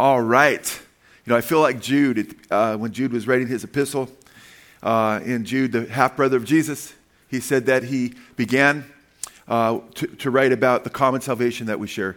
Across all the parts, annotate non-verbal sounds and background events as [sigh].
All right. You know, I feel like Jude, uh, when Jude was writing his epistle, uh, in Jude, the half brother of Jesus, he said that he began uh, to, to write about the common salvation that we share.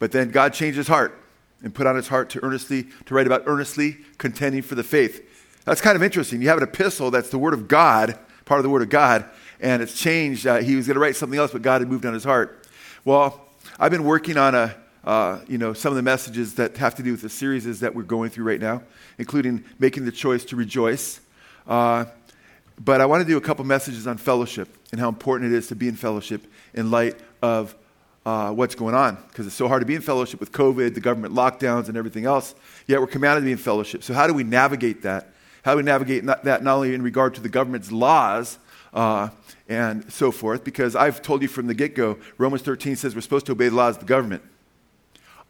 But then God changed his heart and put on his heart to earnestly, to write about earnestly contending for the faith. That's kind of interesting. You have an epistle that's the Word of God, part of the Word of God, and it's changed. Uh, he was going to write something else, but God had moved on his heart. Well, I've been working on a, uh, you know, some of the messages that have to do with the series that we're going through right now, including making the choice to rejoice. Uh, but I want to do a couple messages on fellowship and how important it is to be in fellowship in light of uh, what's going on because it's so hard to be in fellowship with COVID, the government lockdowns, and everything else. Yet we're commanded to be in fellowship. So, how do we navigate that? How do we navigate that not only in regard to the government's laws uh, and so forth? Because I've told you from the get go, Romans 13 says we're supposed to obey the laws of the government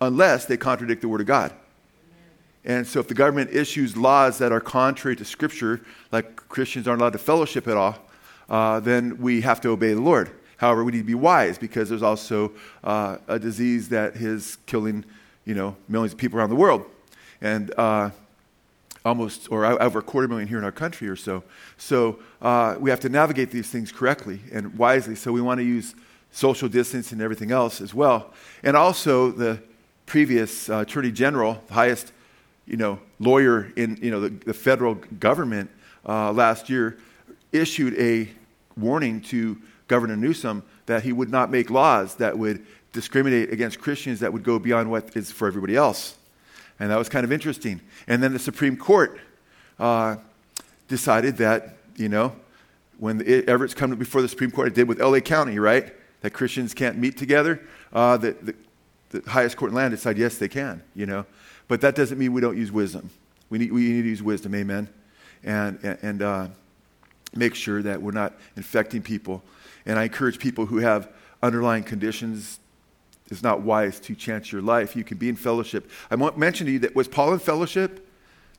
unless they contradict the Word of God. And so, if the government issues laws that are contrary to Scripture, like Christians aren't allowed to fellowship at all, uh, then we have to obey the Lord. However, we need to be wise because there's also uh, a disease that is killing, you know, millions of people around the world, and uh, almost or over a quarter million here in our country or so. So uh, we have to navigate these things correctly and wisely. So we want to use social distance and everything else as well, and also the previous uh, attorney general, the highest you know, lawyer in you know, the, the federal government uh, last year issued a warning to Governor Newsom that he would not make laws that would discriminate against Christians that would go beyond what is for everybody else. And that was kind of interesting. And then the Supreme Court uh, decided that, you know, when the Everett's come before the Supreme Court, it did with LA County, right? That Christians can't meet together. Uh, the, the, the highest court in land decided, yes, they can, you know. But that doesn't mean we don't use wisdom. We need, we need to use wisdom, amen? And, and uh, make sure that we're not infecting people. And I encourage people who have underlying conditions, it's not wise to chance your life. You can be in fellowship. I mentioned to you that was Paul in fellowship?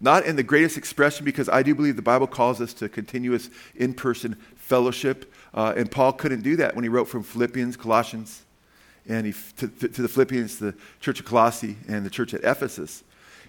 Not in the greatest expression, because I do believe the Bible calls us to continuous in person fellowship. Uh, and Paul couldn't do that when he wrote from Philippians, Colossians, and he, to, to, the Philippians, the church of Colossae, and the church at Ephesus.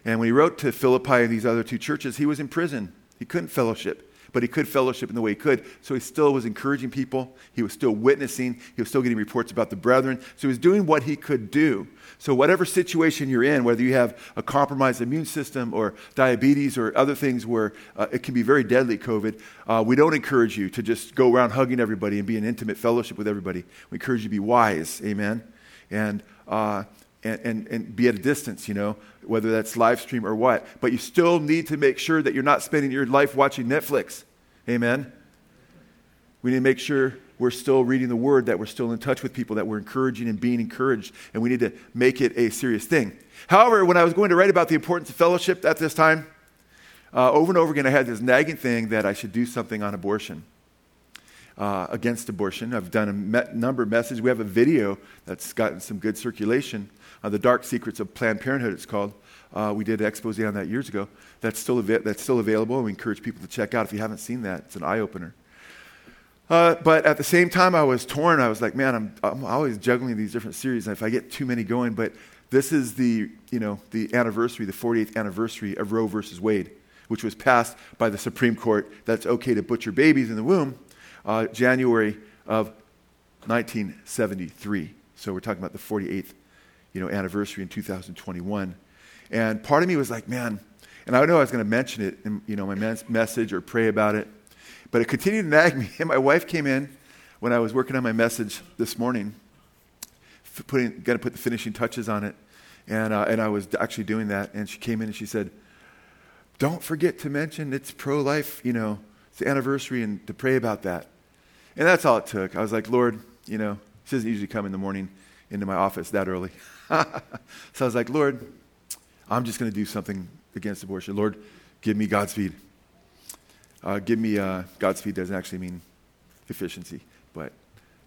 And when he wrote to Philippi and these other two churches, he was in prison. He couldn't fellowship, but he could fellowship in the way he could. So he still was encouraging people. He was still witnessing. He was still getting reports about the brethren. So he was doing what he could do. So, whatever situation you're in, whether you have a compromised immune system or diabetes or other things where uh, it can be very deadly, COVID, uh, we don't encourage you to just go around hugging everybody and be in intimate fellowship with everybody. We encourage you to be wise, amen? And, uh, and, and, and be at a distance, you know, whether that's live stream or what. But you still need to make sure that you're not spending your life watching Netflix, amen? We need to make sure we're still reading the word, that we're still in touch with people, that we're encouraging and being encouraged, and we need to make it a serious thing. However, when I was going to write about the importance of fellowship at this time, uh, over and over again, I had this nagging thing that I should do something on abortion. Uh, against abortion. I've done a me- number of messages. We have a video that's gotten some good circulation. Uh, the Dark Secrets of Planned Parenthood, it's called. Uh, we did an expose on that years ago. That's still, av- that's still available, and we encourage people to check out if you haven't seen that. It's an eye opener. Uh, but at the same time, I was torn. I was like, man, I'm, I'm always juggling these different series, and if I get too many going, but this is the, you know, the anniversary, the 48th anniversary of Roe versus Wade, which was passed by the Supreme Court. That's okay to butcher babies in the womb, uh, January of 1973. So we're talking about the 48th, you know, anniversary in 2021. And part of me was like, man, and I know I was going to mention it in, you know, my message or pray about it. But it continued to nag [laughs] me. And my wife came in when I was working on my message this morning, putting, going to put the finishing touches on it. And, uh, and I was actually doing that. And she came in and she said, Don't forget to mention it's pro life, you know, it's the anniversary and to pray about that. And that's all it took. I was like, Lord, you know, she doesn't usually come in the morning into my office that early. [laughs] so I was like, Lord, I'm just going to do something against abortion. Lord, give me Godspeed. Uh, give me uh, Godspeed doesn't actually mean efficiency, but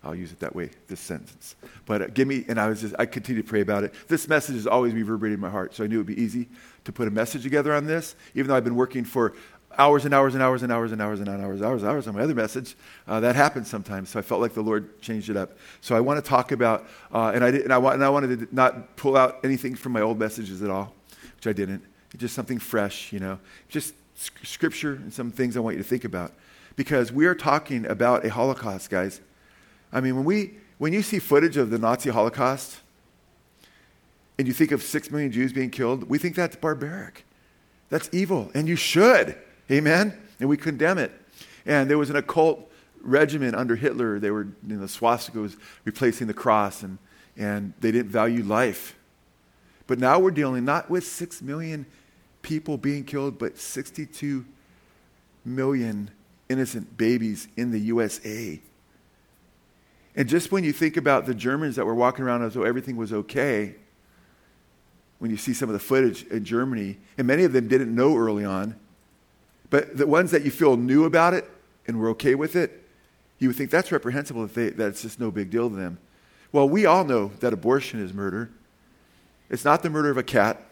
I'll use it that way, this sentence. But uh, give me, and I was just, I continue to pray about it. This message has always reverberated in my heart, so I knew it would be easy to put a message together on this, even though I've been working for hours and hours and hours and hours and hours and hours and hours, and hours on my other message. Uh, that happens sometimes, so I felt like the Lord changed it up. So I want to talk about, uh, and I did, and I, and I wanted to not pull out anything from my old messages at all. which I didn't. Just something fresh, you know. Just scripture and some things I want you to think about. Because we are talking about a Holocaust, guys. I mean, when, we, when you see footage of the Nazi Holocaust and you think of six million Jews being killed, we think that's barbaric. That's evil, and you should. Amen? And we condemn it. And there was an occult regimen under Hitler. They were, you know, the swastika was replacing the cross, and, and they didn't value life. But now we're dealing not with six million people being killed, but 62 million innocent babies in the USA. And just when you think about the Germans that were walking around as though everything was okay, when you see some of the footage in Germany, and many of them didn't know early on, but the ones that you feel knew about it and were okay with it, you would think that's reprehensible if they, that it's just no big deal to them. Well, we all know that abortion is murder. It's not the murder of a cat.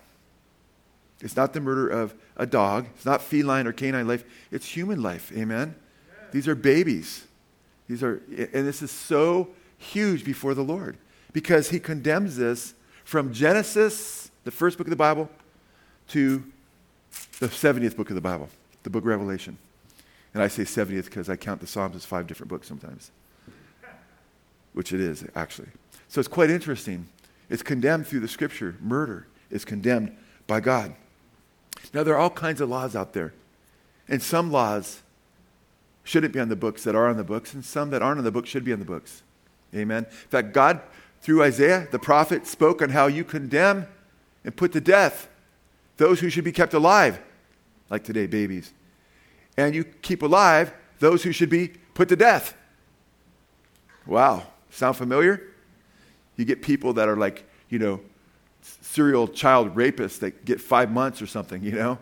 It's not the murder of a dog. It's not feline or canine life. It's human life. Amen? Yeah. These are babies. These are, and this is so huge before the Lord because he condemns this from Genesis, the first book of the Bible, to the 70th book of the Bible, the book Revelation. And I say 70th because I count the Psalms as five different books sometimes, which it is, actually. So it's quite interesting. It's condemned through the scripture. Murder is condemned by God. Now, there are all kinds of laws out there. And some laws shouldn't be on the books that are on the books, and some that aren't on the books should be on the books. Amen. In fact, God, through Isaiah, the prophet, spoke on how you condemn and put to death those who should be kept alive, like today, babies and you keep alive those who should be put to death. Wow. Sound familiar? You get people that are like, you know, serial child rapists that get five months or something, you know?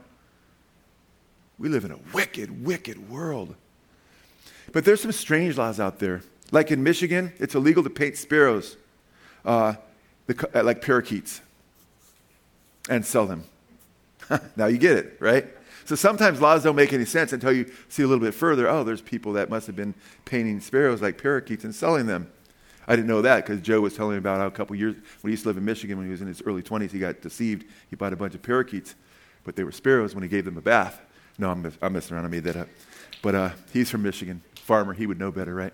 We live in a wicked, wicked world. But there's some strange laws out there. Like in Michigan, it's illegal to paint sparrows uh, the, uh, like parakeets and sell them. [laughs] now you get it, right? So sometimes laws don't make any sense until you see a little bit further. Oh, there's people that must have been painting sparrows like parakeets and selling them. I didn't know that because Joe was telling me about how a couple years when he used to live in Michigan when he was in his early 20s, he got deceived. He bought a bunch of parakeets, but they were sparrows when he gave them a bath. No, I'm, I'm messing around. I made that up. But uh, he's from Michigan, farmer. He would know better, right?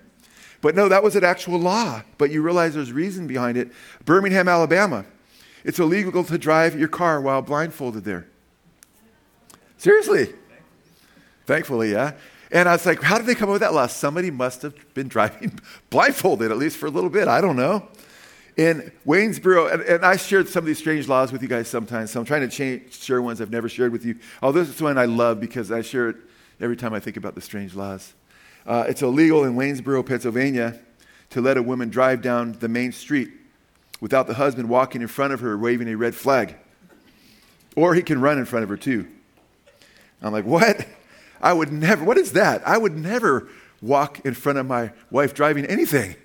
But no, that was an actual law. But you realize there's reason behind it. Birmingham, Alabama. It's illegal to drive your car while blindfolded there. Seriously. Thankfully, yeah. And I was like, how did they come up with that law? Somebody must have been driving [laughs] blindfolded, at least for a little bit. I don't know. In Waynesboro, and, and, I shared some of these strange laws with you guys sometimes, so I'm trying to change, share ones I've never shared with you. Oh, this is one I love because I share it every time I think about the strange laws. Uh, it's illegal in Waynesboro, Pennsylvania, to let a woman drive down the main street without the husband walking in front of her waving a red flag. Or he can run in front of her too. I'm like, what? I would never, what is that? I would never walk in front of my wife driving anything.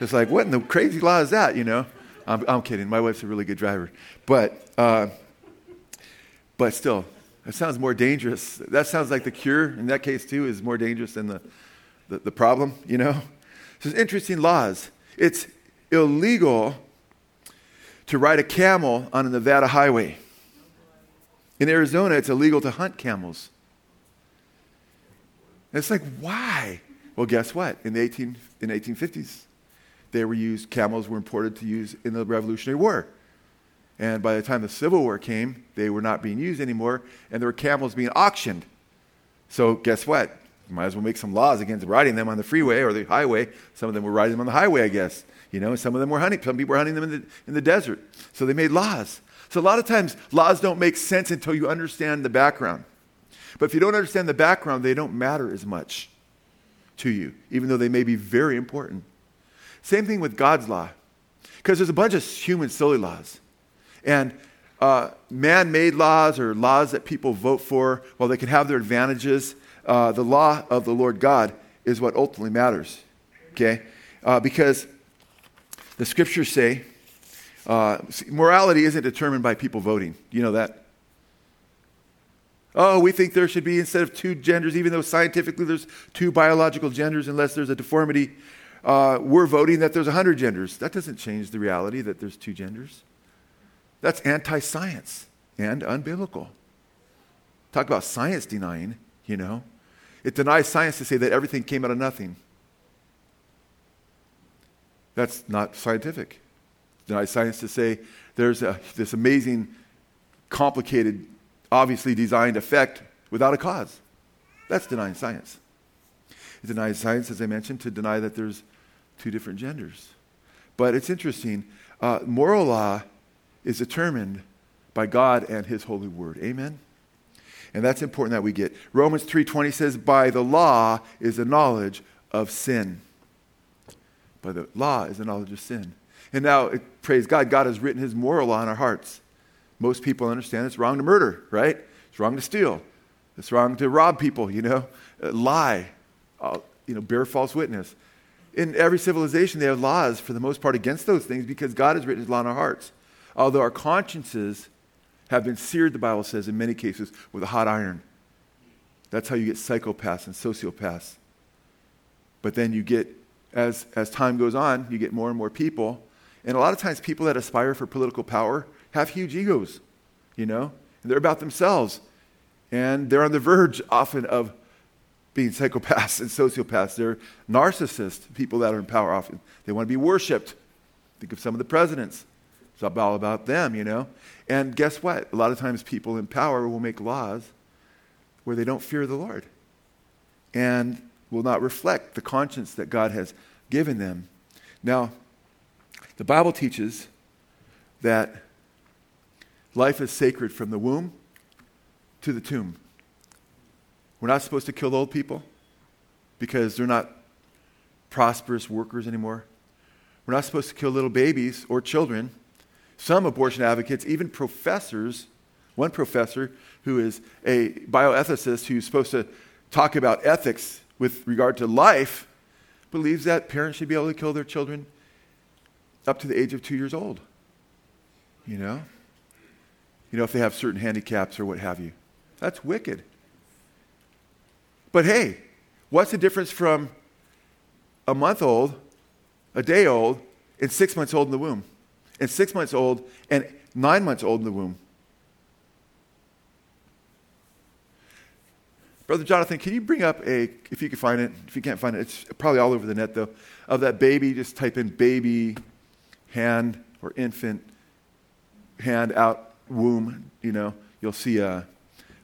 It's like, what in the crazy law is that, you know? I'm, I'm kidding. My wife's a really good driver. But, uh, but still, that sounds more dangerous. That sounds like the cure in that case, too, is more dangerous than the, the, the problem, you know? So it's interesting laws. It's illegal to ride a camel on a Nevada highway. In Arizona, it's illegal to hunt camels. And it's like, why? Well, guess what? In the 18, in 1850s, they were used, camels were imported to use in the Revolutionary War. And by the time the Civil War came, they were not being used anymore, and there were camels being auctioned. So, guess what? You might as well make some laws against riding them on the freeway or the highway. Some of them were riding them on the highway, I guess. You know, some of them were hunting. Some people were hunting them in the, in the desert. So they made laws. So a lot of times, laws don't make sense until you understand the background. But if you don't understand the background, they don't matter as much to you, even though they may be very important. Same thing with God's law, because there's a bunch of human silly laws. And uh, man made laws or laws that people vote for, while they can have their advantages, uh, the law of the Lord God is what ultimately matters. Okay? Uh, because the scriptures say, uh, morality isn't determined by people voting. You know that? Oh, we think there should be, instead of two genders, even though scientifically there's two biological genders, unless there's a deformity, uh, we're voting that there's 100 genders. That doesn't change the reality that there's two genders. That's anti science. and unbiblical. Talk about science denying, you know. It denies science to say that everything came out of nothing. That's not scientific. It denies science to say there's a, this amazing, complicated, obviously designed effect without a cause. That's denying science. It denies science, as I mentioned, to deny that there's two different genders. But it's interesting. Uh, moral law is determined by God and His holy word. Amen? And that's important that we get. Romans 3.20 says, by the law is the knowledge of sin. By the law is the knowledge of sin. And now, praise God, God has written his moral law in our hearts. Most people understand it's wrong to murder, right? It's wrong to steal. It's wrong to rob people, you know, uh, lie, uh, you know, bear false witness. In every civilization, they have laws for the most part against those things because God has written his law in our hearts. Although our consciences have been seared, the Bible says, in many cases, with a hot iron. That's how you get psychopaths and sociopaths. But then you get, as, as time goes on, you get more and more people. And a lot of times, people that aspire for political power have huge egos, you know? And they're about themselves. And they're on the verge often of being psychopaths and sociopaths. They're narcissists, people that are in power often. They want to be worshiped. Think of some of the presidents. It's all about them, you know? And guess what? A lot of times people in power will make laws where they don't fear the Lord and will not reflect the conscience that God has given them. Now, the Bible teaches that life is sacred from the womb to the tomb. We're not supposed to kill old people because they're not prosperous workers anymore. We're not supposed to kill little babies or children some abortion advocates, even professors, one professor who is a bioethicist who's supposed to talk about ethics with regard to life, believes that parents should be able to kill their children up to the age of two years old. You know? You know, if they have certain handicaps or what have you. That's wicked. But hey, what's the difference from a month old, a day old, and six months old in the womb? and six months old and nine months old in the womb. Brother Jonathan, can you bring up a, if you can find it, if you can't find it, it's probably all over the net though, of that baby, just type in baby, hand, or infant, hand out, womb, you know, you'll see a,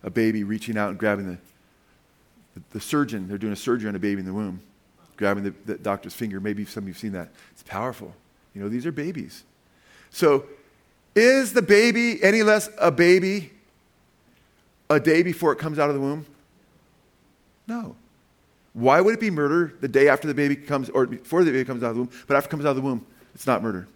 a baby reaching out and grabbing the, the, the surgeon, they're doing a surgery on a baby in the womb, grabbing the, the doctor's finger. Maybe some of you have seen that. It's powerful. You know, these are babies. So, is the baby any less a baby a day before it comes out of the womb? No. Why would it be murder the day after the baby comes, or before the baby comes out of the womb, but after it comes out of the womb, it's not murder?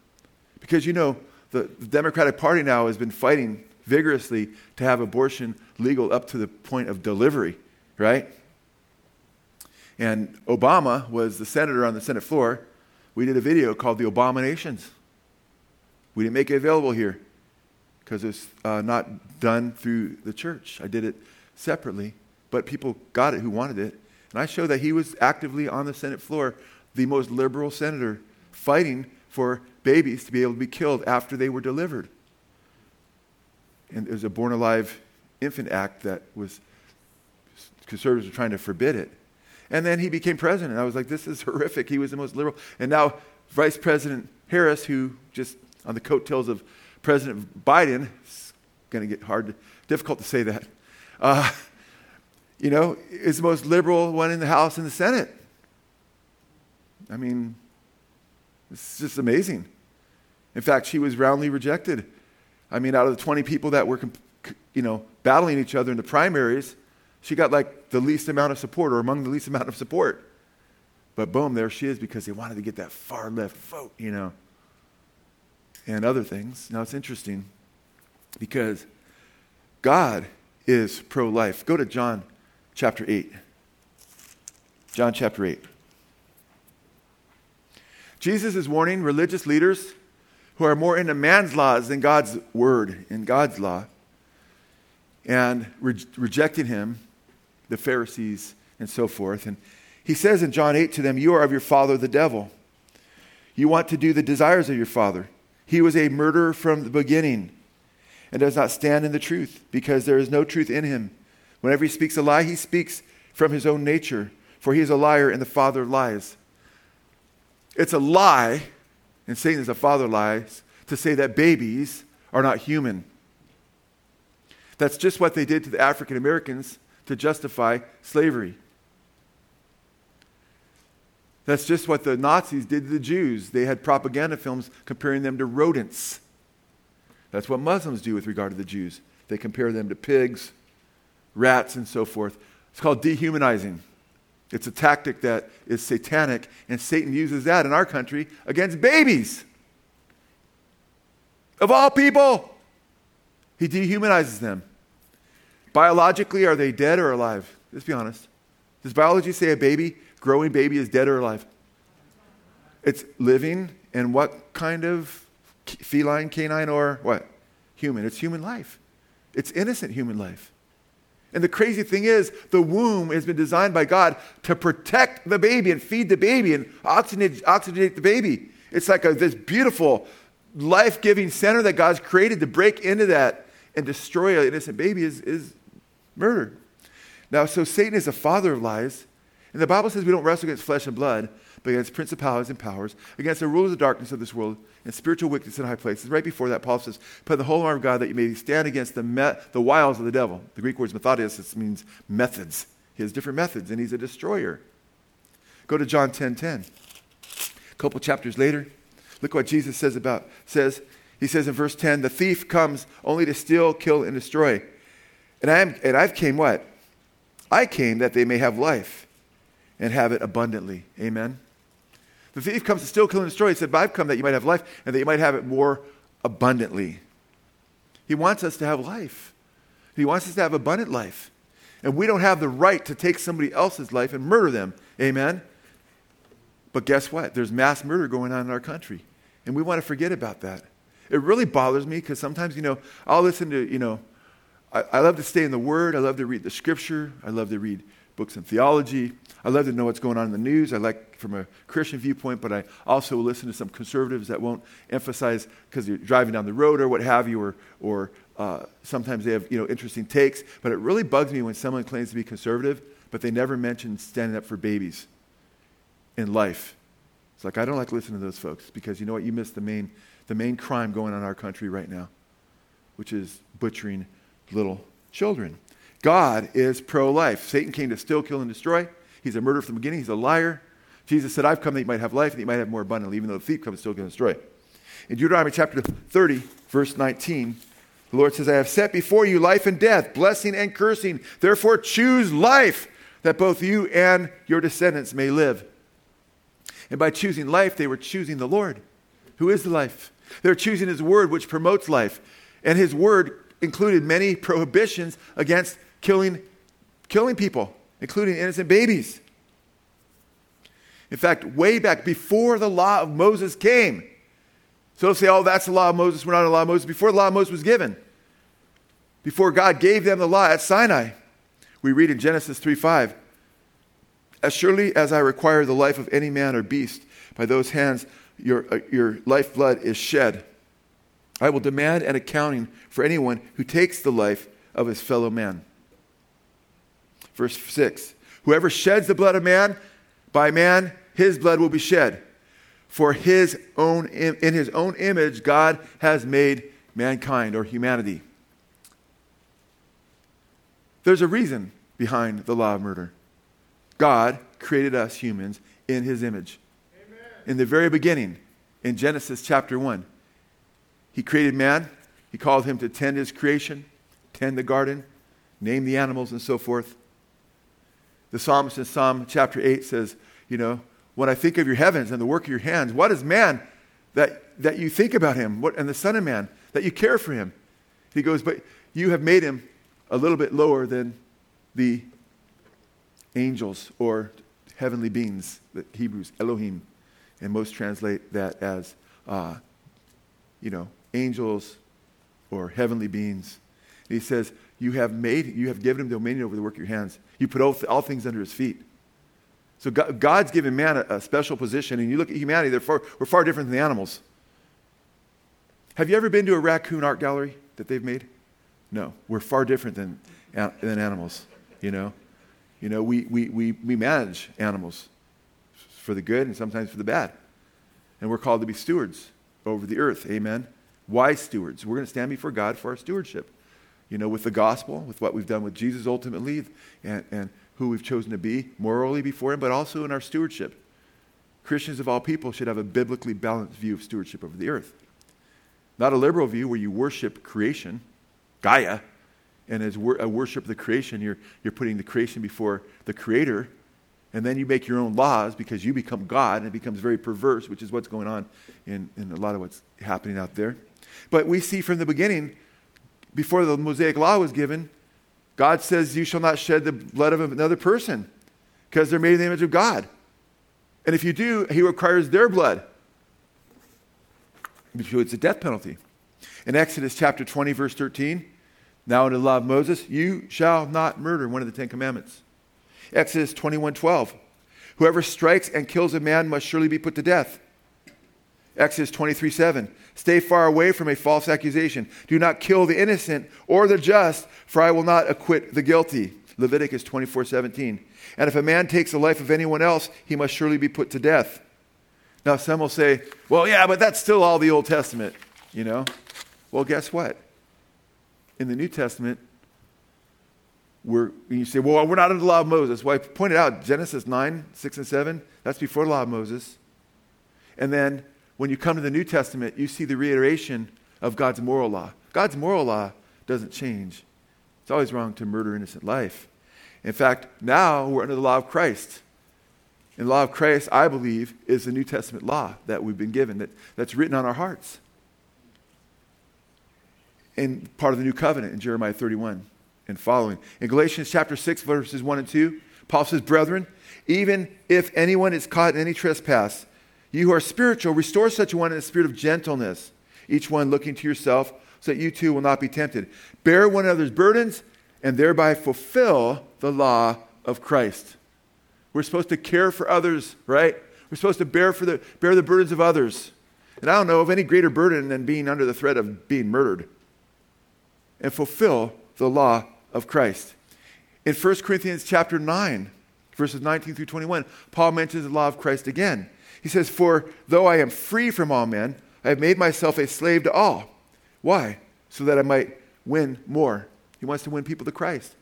Because you know, the, the Democratic Party now has been fighting vigorously to have abortion legal up to the point of delivery, right? And Obama was the senator on the Senate floor. We did a video called The Abominations. We didn't make it available here because it's uh, not done through the church. I did it separately, but people got it who wanted it. And I showed that he was actively on the Senate floor, the most liberal senator, fighting for babies to be able to be killed after they were delivered. And there's a Born Alive Infant Act that was, conservatives were trying to forbid it. And then he became president. I was like, this is [laughs] horrific. He was the most liberal. And now, Vice President Harris, who just on the coattails of President Biden. It's going to get hard, to, difficult to say that. Uh, you know, is the most liberal one in the House and the Senate. I mean, it's just amazing. In fact, she was roundly rejected. I mean, out of the 20 people that were, you know, battling each other in the primaries, she got like the least amount of support or among the least amount of support. But boom, there she is because they wanted to get that far left vote, you know and other things. Now it's interesting because God is pro life. Go to John chapter 8. John chapter 8. Jesus is warning religious leaders who are more into man's laws than God's word and God's law and re- rejecting him, the Pharisees and so forth. And he says in John 8 to them, You are of your father, the devil. You want to do the desires of your father. He was a murderer from the beginning and does not stand in the truth, because there is no truth in him. Whenever he speaks a lie, he speaks from his own nature, for he is a liar and the father lies. It's a lie, and Satan is a father lies, to say that babies are not human. That's just what they did to the African Americans to justify slavery. That's just what the Nazis did to the Jews. They had propaganda films comparing them to rodents. That's what Muslims do with regard to the Jews. They compare them to pigs, rats, and so forth. It's called dehumanizing. It's a tactic that is satanic, and Satan uses that in our country against babies. Of all people, he dehumanizes them. Biologically, are they dead or alive? Let's be honest. Does biology say a baby, growing baby, is dead or alive? It's living, and what kind of feline, canine, or what? Human. It's human life. It's innocent human life. And the crazy thing is, the womb has been designed by God to protect the baby and feed the baby and oxygenate, the baby. It's like a, this beautiful, life giving center that God's created to break into that and destroy an innocent baby is, is murder. Now, so Satan is a father of lies. And the Bible says we don't wrestle against flesh and blood, but against principalities and powers, against the rulers of the darkness of this world, and spiritual wickedness in high places. Right before that, Paul says, Put the whole armor of God that you may stand against the, me- the wiles of the devil. The Greek word is methodeia, it means methods. He has different methods, and he's a destroyer. Go to John 10 10. A couple chapters later, look what Jesus says about, says, he says in verse 10, the thief comes only to steal, kill, and destroy. And I am and I've came what? I came that they may have life and have it abundantly. Amen. The thief comes to steal, kill, and destroy. He said, But I've come that you might have life and that you might have it more abundantly. He wants us to have life. He wants us to have abundant life. And we don't have the right to take somebody else's life and murder them. Amen. But guess what? There's mass murder going on in our country. And we want to forget about that. It really bothers me because sometimes, you know, I'll listen to, you know, I, I love to stay in the Word. I love to read the Scripture. I love to read books in theology. I love to know what's going on in the news. I like from a Christian viewpoint, but I also listen to some conservatives that won't emphasize because you're driving down the road or what have you, or, or uh, sometimes they have you know interesting takes. But it really bugs me when someone claims to be conservative, but they never mention standing up for babies in life. It's like I don't like listening to those folks because you know what? You miss the main, the main crime going on in our country right now, which is butchering little children. God is pro life. Satan came to steal, kill, and destroy. He's a murderer from the beginning. He's a liar. Jesus said, I've come that you might have life and you might have more abundantly, even though the thief comes to steal, kill, and destroy. In Deuteronomy chapter 30, verse 19, the Lord says, I have set before you life and death, blessing and cursing. Therefore, choose life that both you and your descendants may live. And by choosing life, they were choosing the Lord, who is the life. They're choosing His word, which promotes life. And His word included many prohibitions against killing, killing people, including innocent babies. In fact, way back before the law of Moses came, so they'll say, oh, that's the law of Moses, we're not the law of Moses. Before the law of Moses was given, before God gave them the law at Sinai, we read in Genesis 3 5, as surely as I require the life of any man or beast, by those hands your, uh, your lifeblood is shed. I will demand an accounting for anyone who takes the life of his fellow man. Verse 6 Whoever sheds the blood of man, by man his blood will be shed. For his own, in his own image, God has made mankind or humanity. There's a reason behind the law of murder. God created us humans in his image. Amen. In the very beginning, in Genesis chapter 1, he created man. He called him to tend his creation, tend the garden, name the animals, and so forth. The psalmist in Psalm chapter 8 says, You know, when I think of your heavens and the work of your hands, what is man that, that you think about him? What, and the Son of Man, that you care for him? He goes, But you have made him a little bit lower than the angels or heavenly beings, the Hebrews, Elohim. And most translate that as, uh, you know, angels or heavenly beings. And he says, You have made, you have given him dominion over the work of your hands. You put all, all things under his feet. So God, God's given man a, a, special position, and you look at humanity, they're far, we're far different than the animals. Have you ever been to a raccoon art gallery? that they've made? No. We're far different than, than animals, you know? You know, we, we, we, we manage animals for the good and sometimes for the bad. And we're called to be stewards over the earth. Amen. Wise stewards. We're going to stand before God for our stewardship. You know, with the gospel, with what we've done with Jesus ultimately, and, and who we've chosen to be morally before Him, but also in our stewardship. Christians of all people should have a biblically balanced view of stewardship over the earth. Not a liberal view where you worship creation, Gaia, and as wor- a worship of the creation, you're, you're putting the creation before the creator, and then you make your own laws because you become God, and it becomes very perverse, which is what's going on in, in a lot of what's happening out there. But we see from the beginning, before the Mosaic law was given, God says, You shall not shed the blood of another person because they're made in the image of God. And if you do, He requires their blood. It's a death penalty. In Exodus chapter 20, verse 13, now in the law of Moses, you shall not murder, one of the Ten Commandments. Exodus 21 12. Whoever strikes and kills a man must surely be put to death. Exodus 23 7. Stay far away from a false accusation. Do not kill the innocent or the just, for I will not acquit the guilty. Leviticus 24 17. And if a man takes the life of anyone else, he must surely be put to death. Now, some will say, well, yeah, but that's still all the Old Testament, you know? Well, guess what? In the New Testament, we're, you say, well, we're not under the law of Moses. Well, I pointed out Genesis 9, 6, and 7, that's before the law of Moses. And then when you come to the New Testament, you see the reiteration of God's moral law. God's moral law doesn't change. It's always wrong to murder innocent life. In fact, now we're under the law of Christ. And the law of Christ, I believe, is the New Testament law that we've been given, that, that's written on our hearts. And part of the new covenant in Jeremiah 31 and following. In Galatians chapter 6, verses 1 and 2, Paul says, Brethren, even if anyone is caught in any trespass, you who are spiritual, restore such a one in a spirit of gentleness, each one looking to yourself, so that you too will not be tempted. Bear one another's burdens, and thereby fulfill the law of Christ. We're supposed to care for others, right? We're supposed to bear, for the, bear the burdens of others. And I don't know of any greater burden than being under the threat of being murdered. And fulfill the law of Christ. In 1 Corinthians chapter 9, verses 19 through 21, Paul mentions the law of Christ again. He says, For though I am free from all men, I have made myself a slave to all. Why? So that I might win more. He wants to win people to Christ.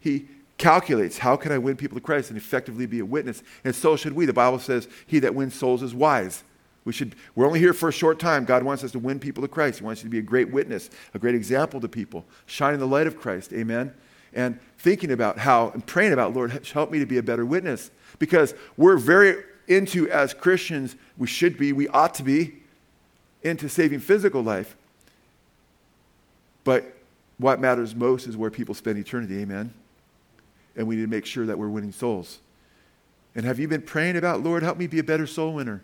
He calculates how can I win people to Christ and effectively be a witness. And so should we. The Bible says, He that wins souls is wise. We should, we're only here for a short time. God wants us to win people to Christ. He wants you to be a great witness, a great example to people, shining the light of Christ. Amen. And thinking about how and praying about, Lord, help me to be a better witness. Because we're very into, as Christians, we should be, we ought to be, into saving physical life. But what matters most is where people spend eternity. Amen. And we need to make sure that we're winning souls. And have you been praying about, Lord, help me be a better soul winner?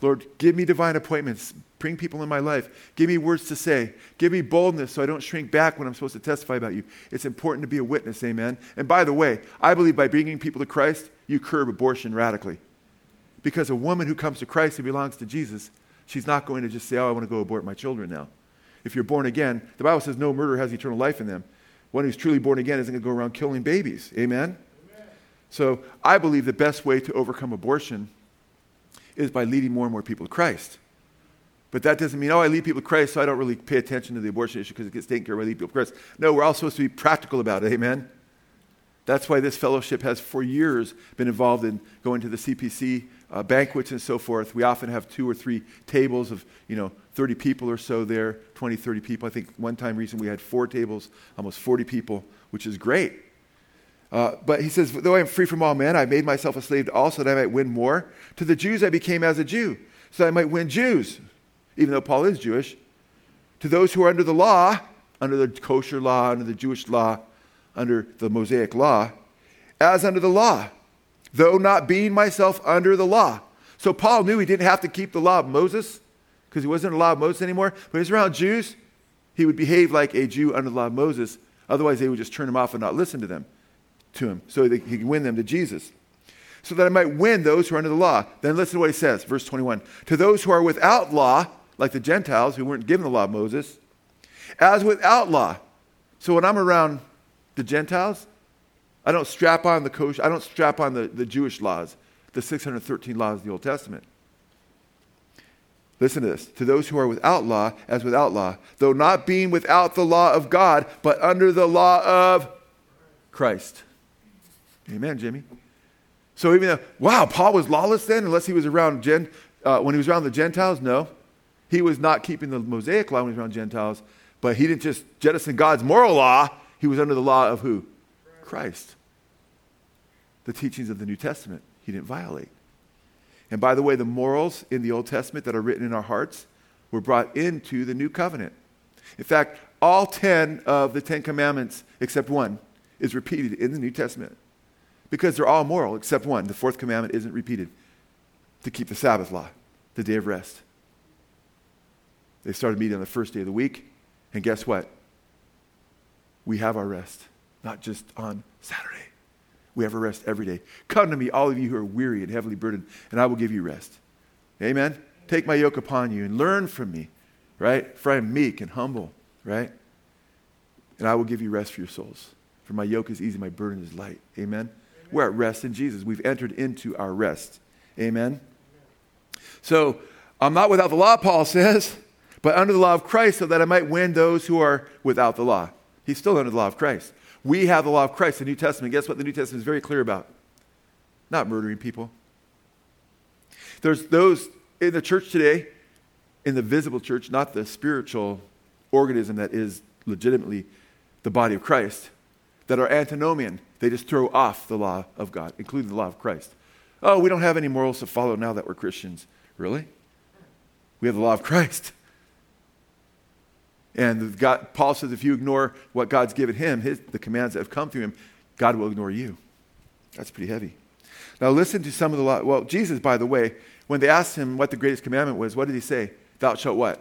Lord, give me divine appointments. Bring people in my life. Give me words to say. Give me boldness so I don't shrink back when I'm supposed to testify about you. It's important to be a witness, amen. And by the way, I believe by bringing people to Christ, you curb abortion radically. Because a woman who comes to Christ who belongs to Jesus, she's not going to just say, Oh, I want to go abort my children now. If you're born again, the Bible says no murder has eternal life in them. One who's truly born again isn't going to go around killing babies. Amen? Amen? So I believe the best way to overcome abortion is by leading more and more people to Christ. But that doesn't mean, oh, I lead people to Christ, so I don't really pay attention to the abortion issue because it gets taken care of by leading people to Christ. No, we're all supposed to be practical about it. Amen? That's why this fellowship has for years been involved in going to the CPC uh, banquets and so forth. We often have two or three tables of, you know, 30 people or so there, 20, 30 people. I think one time recently we had four tables, almost 40 people, which is great. Uh, but he says, though I am free from all men, I made myself a slave to all so that I might win more. To the Jews I became as a Jew, so that I might win Jews, even though Paul is Jewish. To those who are under the law, under the kosher law, under the Jewish law, under the Mosaic law, as under the law, though not being myself under the law. So Paul knew he didn't have to keep the law of Moses because he wasn't under the law of Moses anymore. But he's around Jews, he would behave like a Jew under the law of Moses. Otherwise, they would just turn him off and not listen to them, to him, so that he could win them to Jesus. So that I might win those who are under the law. Then listen to what he says, verse 21. To those who are without law, like the Gentiles who weren't given the law of Moses, as without law. So when I'm around the Gentiles, I don't strap on the kosher, I don't strap on the, the Jewish laws, the 613 laws of the Old Testament. Listen to this. To those who are without law, as without law, though not being without the law of God, but under the law of Christ. Amen, Jimmy. So even though, wow, Paul was lawless then, unless he was around Gen, uh, when he was around the Gentiles? No. He was not keeping the Mosaic law when he was around Gentiles, but he didn't just jettison God's moral law. He was under the law of who? Christ. The teachings of the New Testament he didn't violate. And by the way, the morals in the Old Testament that are written in our hearts were brought into the New Covenant. In fact, all 10 of the 10 commandments, except one, is repeated in the New Testament because they're all moral except one. The fourth commandment isn't repeated to keep the Sabbath law, the day of rest. They started meeting on the first day of the week, and guess what? We have our rest, not just on Saturday. We have a rest every day. Come to me, all of you who are weary and heavily burdened, and I will give you rest. Amen? Take my yoke upon you and learn from me, right? For I am meek and humble, right? And I will give you rest for your souls. For my yoke is easy, my burden is light. Amen? Amen. We're at rest in Jesus. We've entered into our rest. Amen? So, I'm not without the law, Paul says, but under the law of Christ so that I might win those who are without the law. He's still under the law of Christ. We have the law of Christ, the New Testament. Guess what the New Testament is very clear about? Not murdering people. There's those in the church today, in the visible church, not the spiritual organism that is legitimately the body of Christ, that are antinomian. They just throw off the law of God, including the law of Christ. Oh, we don't have any morals to follow now that we're Christians. Really? We have the law of Christ. And God, Paul says if you ignore what God's given him, his, the commands that have come through him, God will ignore you. That's pretty heavy. Now listen to some of the law. Well, Jesus, by the way, when they asked him what the greatest commandment was, what did he say? Thou shalt what?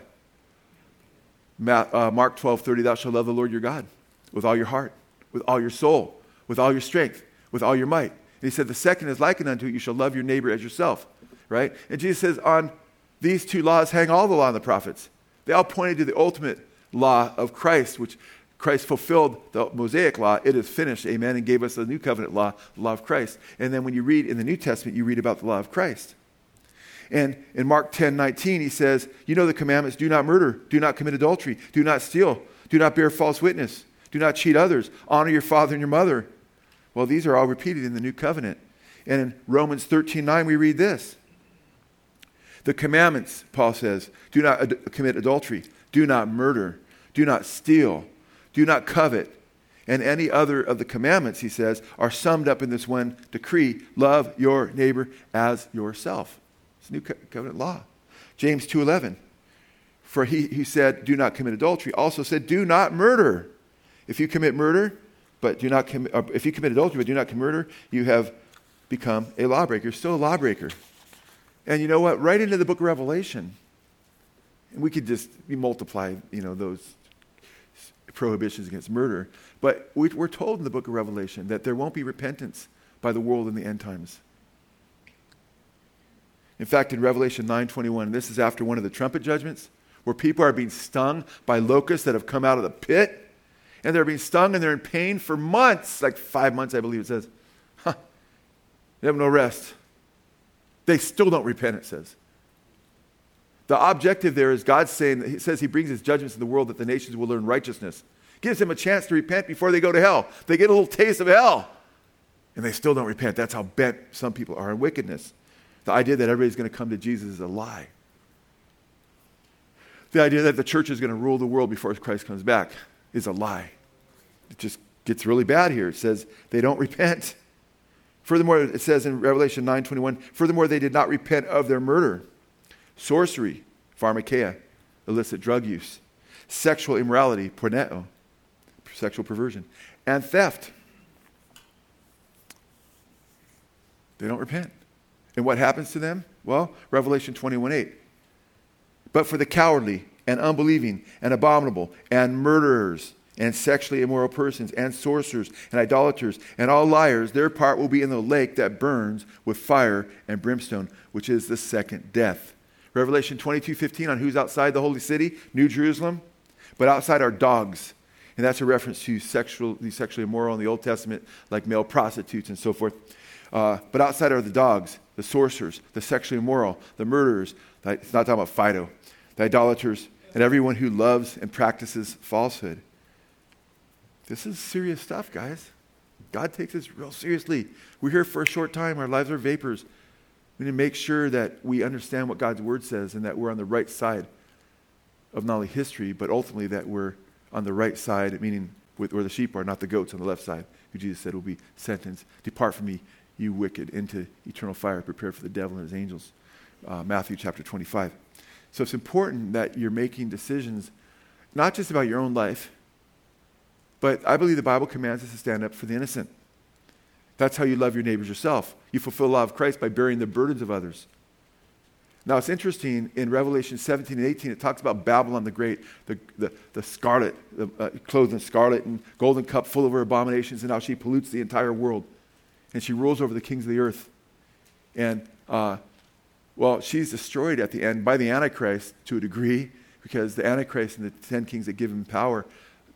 uh, Mark 12, 30, thou shalt love the Lord your God with all your heart, with all your soul, with all your strength, with all your might. And he said, the second is likened unto it, you shall love your neighbor as yourself. Right? And Jesus says, on these two laws hang all the law and the prophets. They all pointed to the ultimate law of Christ, which Christ fulfilled the Mosaic law. It is finished, amen, and gave us the new covenant law, the law of Christ. And then when you read in the New Testament, you read about the law of Christ. And in Mark 10 19, he says, You know the commandments do not murder, do not commit adultery, do not steal, do not bear false witness, do not cheat others, honor your father and your mother. Well, these are all repeated in the new covenant. And in Romans 13 9, we read this. The commandments, Paul says, do not ad- commit adultery, do not murder, do not steal, do not covet, and any other of the commandments, he says, are summed up in this one decree love your neighbor as yourself. It's new covenant law. James 2.11, for he who said, do not commit adultery, also said, do not murder. If you commit murder, but do not commit, uh, if you commit adultery but do not commit murder, you have become a lawbreaker, You're still a lawbreaker. And you know what? Right into the book of Revelation, and we could just multiply, you know, those prohibitions against murder. But we're told in the book of Revelation that there won't be repentance by the world in the end times. In fact, in Revelation 9:21, this is after one of the trumpet judgments, where people are being stung by locusts that have come out of the pit, and they're being stung and they're in pain for months, like five months, I believe it says. Huh. They have no rest. They still don't repent, it says. The objective there is God saying, He says He brings His judgments in the world that the nations will learn righteousness. Gives them a chance to repent before they go to hell. They get a little taste of hell, and they still don't repent. That's how bent some people are in wickedness. The idea that everybody's going to come to Jesus is a lie. The idea that the church is going to rule the world before Christ comes back is a lie. It just gets really bad here. It says they don't repent. Furthermore, it says in Revelation 9:21, furthermore they did not repent of their murder sorcery, pharmakeia, illicit drug use, sexual immorality, porneia, sexual perversion, and theft. They don't repent. And what happens to them? Well, Revelation 21 8. But for the cowardly and unbelieving and abominable and murderers and sexually immoral persons and sorcerers and idolaters and all liars, their part will be in the lake that burns with fire and brimstone, which is the second death. Revelation 22 15 on who's outside the holy city, New Jerusalem. But outside are dogs. And that's a reference to sexual, the sexually immoral in the Old Testament, like male prostitutes and so forth. Uh, but outside are the dogs, the sorcerers, the sexually immoral, the murderers. It's not talking about Fido, the idolaters, and everyone who loves and practices falsehood. This is serious stuff, guys. God takes this real seriously. We're here for a short time, our lives are vapors. We need to make sure that we understand what God's word says and that we're on the right side of not only history, but ultimately that we're on the right side, meaning where the sheep are, not the goats on the left side, who Jesus said will be sentenced. Depart from me, you wicked, into eternal fire prepared for the devil and his angels. Uh, Matthew chapter 25. So it's important that you're making decisions not just about your own life, but I believe the Bible commands us to stand up for the innocent. That's how you love your neighbors yourself. You fulfill the law of Christ by bearing the burdens of others. Now, it's interesting in Revelation 17 and 18, it talks about Babylon the Great, the, the, the scarlet, the, uh, clothed in scarlet and golden cup full of her abominations, and how she pollutes the entire world. And she rules over the kings of the earth. And, uh, well, she's destroyed at the end by the Antichrist to a degree, because the Antichrist and the ten kings that give him power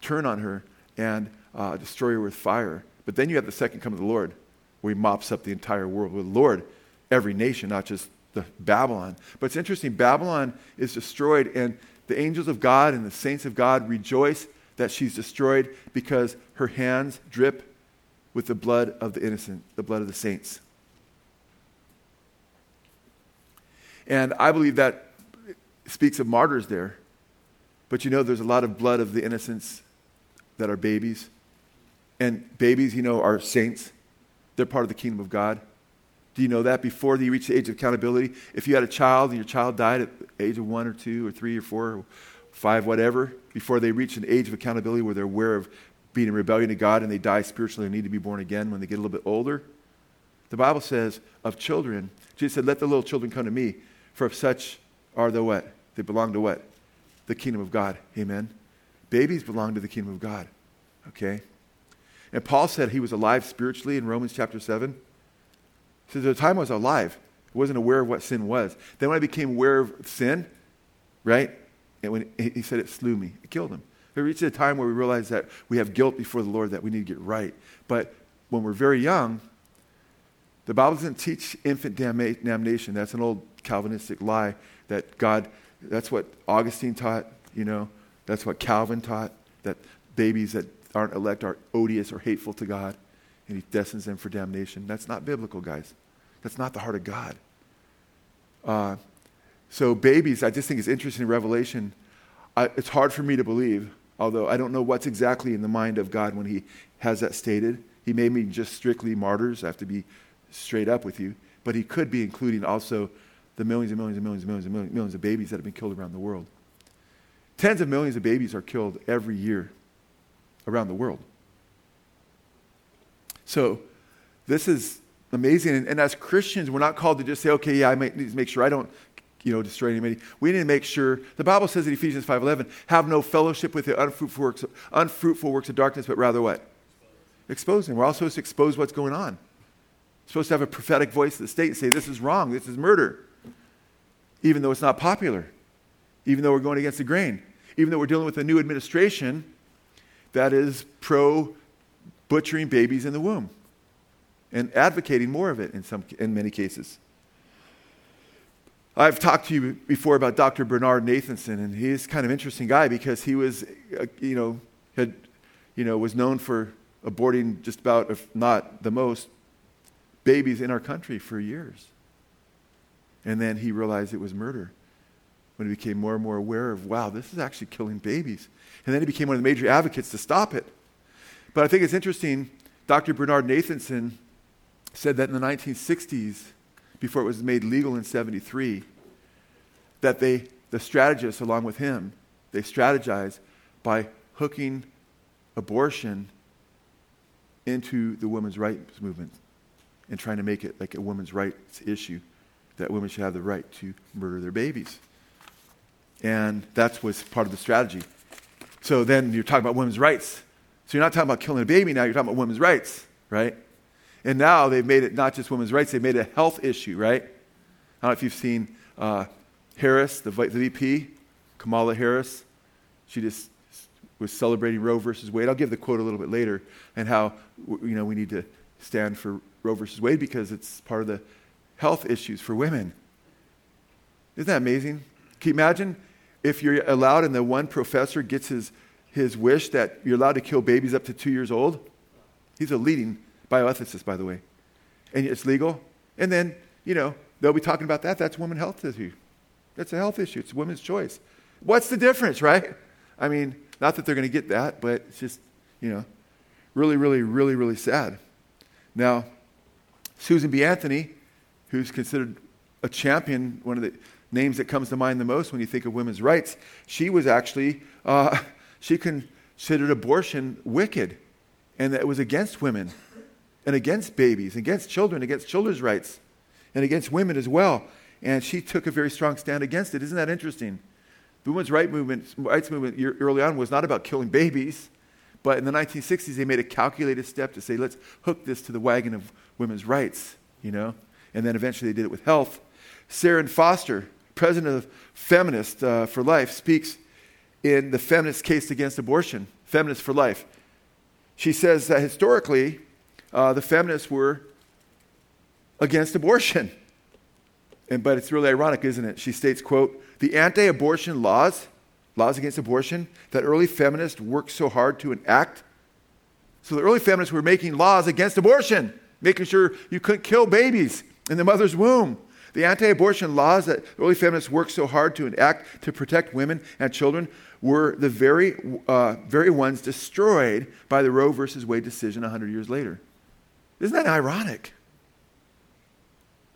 turn on her and uh, destroy her with fire. But then you have the second coming of the Lord, where he mops up the entire world. With the Lord, every nation, not just the Babylon. But it's interesting, Babylon is destroyed, and the angels of God and the saints of God rejoice that she's destroyed because her hands drip with the blood of the innocent, the blood of the saints. And I believe that speaks of martyrs there. But you know, there's a lot of blood of the innocents that are babies. And babies, you know, are saints. They're part of the kingdom of God. Do you know that before you reach the age of accountability? If you had a child and your child died at the age of one or two or three or four or five, whatever, before they reach an age of accountability where they're aware of being in rebellion to God and they die spiritually and need to be born again when they get a little bit older, the Bible says of children, Jesus said, Let the little children come to me, for if such are the what? They belong to what? The kingdom of God. Amen. Babies belong to the kingdom of God. Okay? And Paul said he was alive spiritually in Romans chapter 7. So the time I was alive. I wasn't aware of what sin was. Then when I became aware of sin, right? And when he said it slew me, it killed him. We reached a time where we realize that we have guilt before the Lord that we need to get right. But when we're very young, the Bible doesn't teach infant damnation. That's an old Calvinistic lie that God, that's what Augustine taught, you know, that's what Calvin taught, that babies that aren't elect are odious or hateful to God and he destines them for damnation. That's not biblical, guys. That's not the heart of God. Uh, so, babies, I just think it's interesting in Revelation. I, it's hard for me to believe, although I don't know what's exactly in the mind of God when he has that stated. He may mean just strictly martyrs. I have to be straight up with you. But he could be including also the millions and millions and millions and millions and millions of babies that have been killed around the world. Tens of millions of babies are killed every year around the world. So this is amazing. And, and, as Christians, we're not called to just say, okay, yeah, I need to make sure I don't, you know, destroy anybody. We need to make sure, the Bible says in Ephesians 5.11, have no fellowship with the unfruitful works, unfruitful works of darkness, but rather what? Exposing. We're also supposed to expose what's going on. We're supposed to have a prophetic voice of the state and say, this is wrong, this is murder. Even though it's not popular. Even though we're going against the grain. Even though we're dealing with a new administration that is pro butchering babies in the womb and advocating more of it in, some, in many cases. I've talked to you before about Dr. Bernard Nathanson, and he's kind of interesting guy because he was, uh, you know, had, you know, was known for aborting just about, if not the most, babies in our country for years. And then he realized it was murder when he became more and more aware of, wow, this is actually killing babies. And then he became one of the major advocates to stop it. But I think it's interesting, Dr. Bernard Nathanson said that in the 1960s, before it was made legal in 73, that they, the strategists along with him, they strategized by hooking abortion into the women's rights movement and trying to make it like a women's rights issue that women should have the right to murder their babies. And that was part of the strategy. So then you're talking about women's rights. So you're not talking about killing a baby now, you're talking about women's rights, right? And now they've made it not just women's rights, they've made it a health issue, right? I don't know if you've seen uh, Harris, the, the VP, Kamala Harris. She just was celebrating Roe versus Wade. I'll give the quote a little bit later and how you know we need to stand for Roe versus Wade because it's part of the health issues for women. Isn't that amazing? Can you imagine if you're allowed and the one professor gets his, his wish that you're allowed to kill babies up to two years old? He's a leading bioethicist, by the way. And it's legal. And then, you know, they'll be talking about that. That's women's health issue. That's a health issue. It's a women's choice. What's the difference, right? I mean, not that they're going to get that, but it's just, you know, really, really, really, really sad. Now, Susan B. Anthony, who's considered a champion, one of the names that comes to mind the most when you think of women's rights, she was actually, uh, [laughs] she considered abortion wicked and that it was against women and against babies, against children, against children's rights, and against women as well. And she took a very strong stand against it. Isn't that interesting? The women's rights movement, rights movement early on was not about killing babies, but in the 1960s they made a calculated step to say, let's hook this to the wagon of women's rights, you know? And then eventually they did it with health. Serrin Foster, president of Feminist uh, for Life, speaks in the feminist case against abortion, Feminist for Life. She says that historically, uh, the feminists were against abortion. [laughs] And, but it's really ironic, isn't it? She states, quote, the anti-abortion laws, laws against abortion, that early feminists worked so hard to enact. So the early feminists were making laws against abortion, making sure you couldn't kill babies in the mother's womb. The anti abortion laws that early feminists worked so hard to enact to protect women and children were the very, uh, very ones destroyed by the Roe versus Wade decision 100 years later. Isn't that ironic?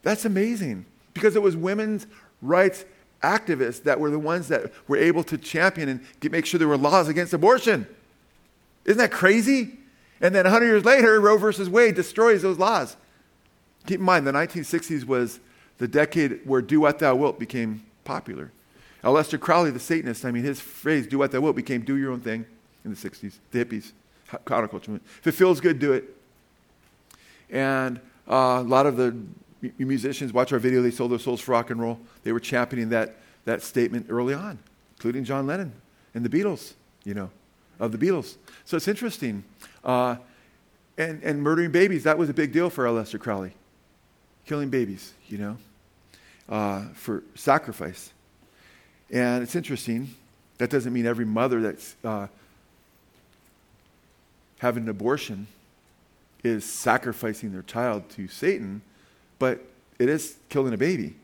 That's amazing because it was women's rights activists that were the ones that were able to champion and get, make sure there were laws against abortion. Isn't that crazy? And then 100 years later, Roe versus Wade destroys those laws. Keep in mind, the 1960s was the decade where do what thou wilt became popular. Aleister Crowley, the Satanist, I mean, his phrase, do what thou wilt, became do your own thing in the 60s, the hippies, counterculture. movement. If it feels good, do it. And uh, a lot of the musicians watch our video, they sold their souls for rock and roll. They were championing that, that statement early on, including John Lennon and the Beatles, you know, of the Beatles. So it's interesting. Uh, and, and murdering babies, that was a big deal for Aleister Crowley. Killing babies, you know, uh, for sacrifice. And it's interesting. That doesn't mean every mother that's uh, having an abortion is sacrificing their child to Satan, but it is killing a baby.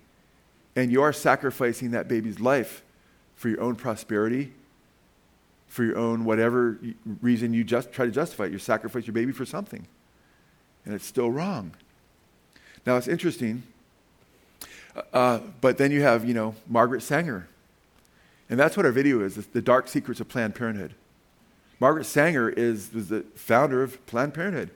And you are sacrificing that baby's life for your own prosperity, for your own whatever reason you just try to justify it. You sacrifice your baby for something. And it's still wrong. Now it's interesting. Uh, but then you have, you know, Margaret Sanger. And that's what our video is, the dark secrets of Planned Parenthood. Margaret Sanger is, was the founder of Planned Parenthood.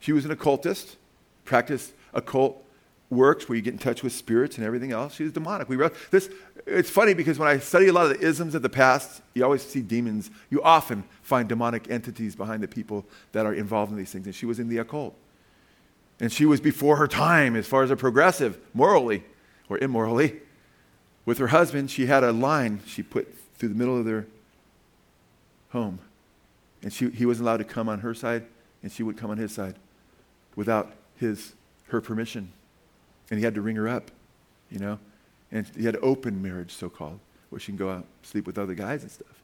She was an occultist, practiced occult works where you get in touch with spirits and everything else. She was demonic. We wrote this. It's funny because when I study a lot of the isms of the past, you always see demons. You often find demonic entities behind the people that are involved in these things. And she was in the occult. And she was before her time as far as a progressive, morally or immorally. With her husband, she had a line she put through the middle of their home. And she, he wasn't allowed to come on her side, and she would come on his side without his, her permission. And he had to ring her up, you know? And he had open marriage, so called, where she can go out sleep with other guys and stuff.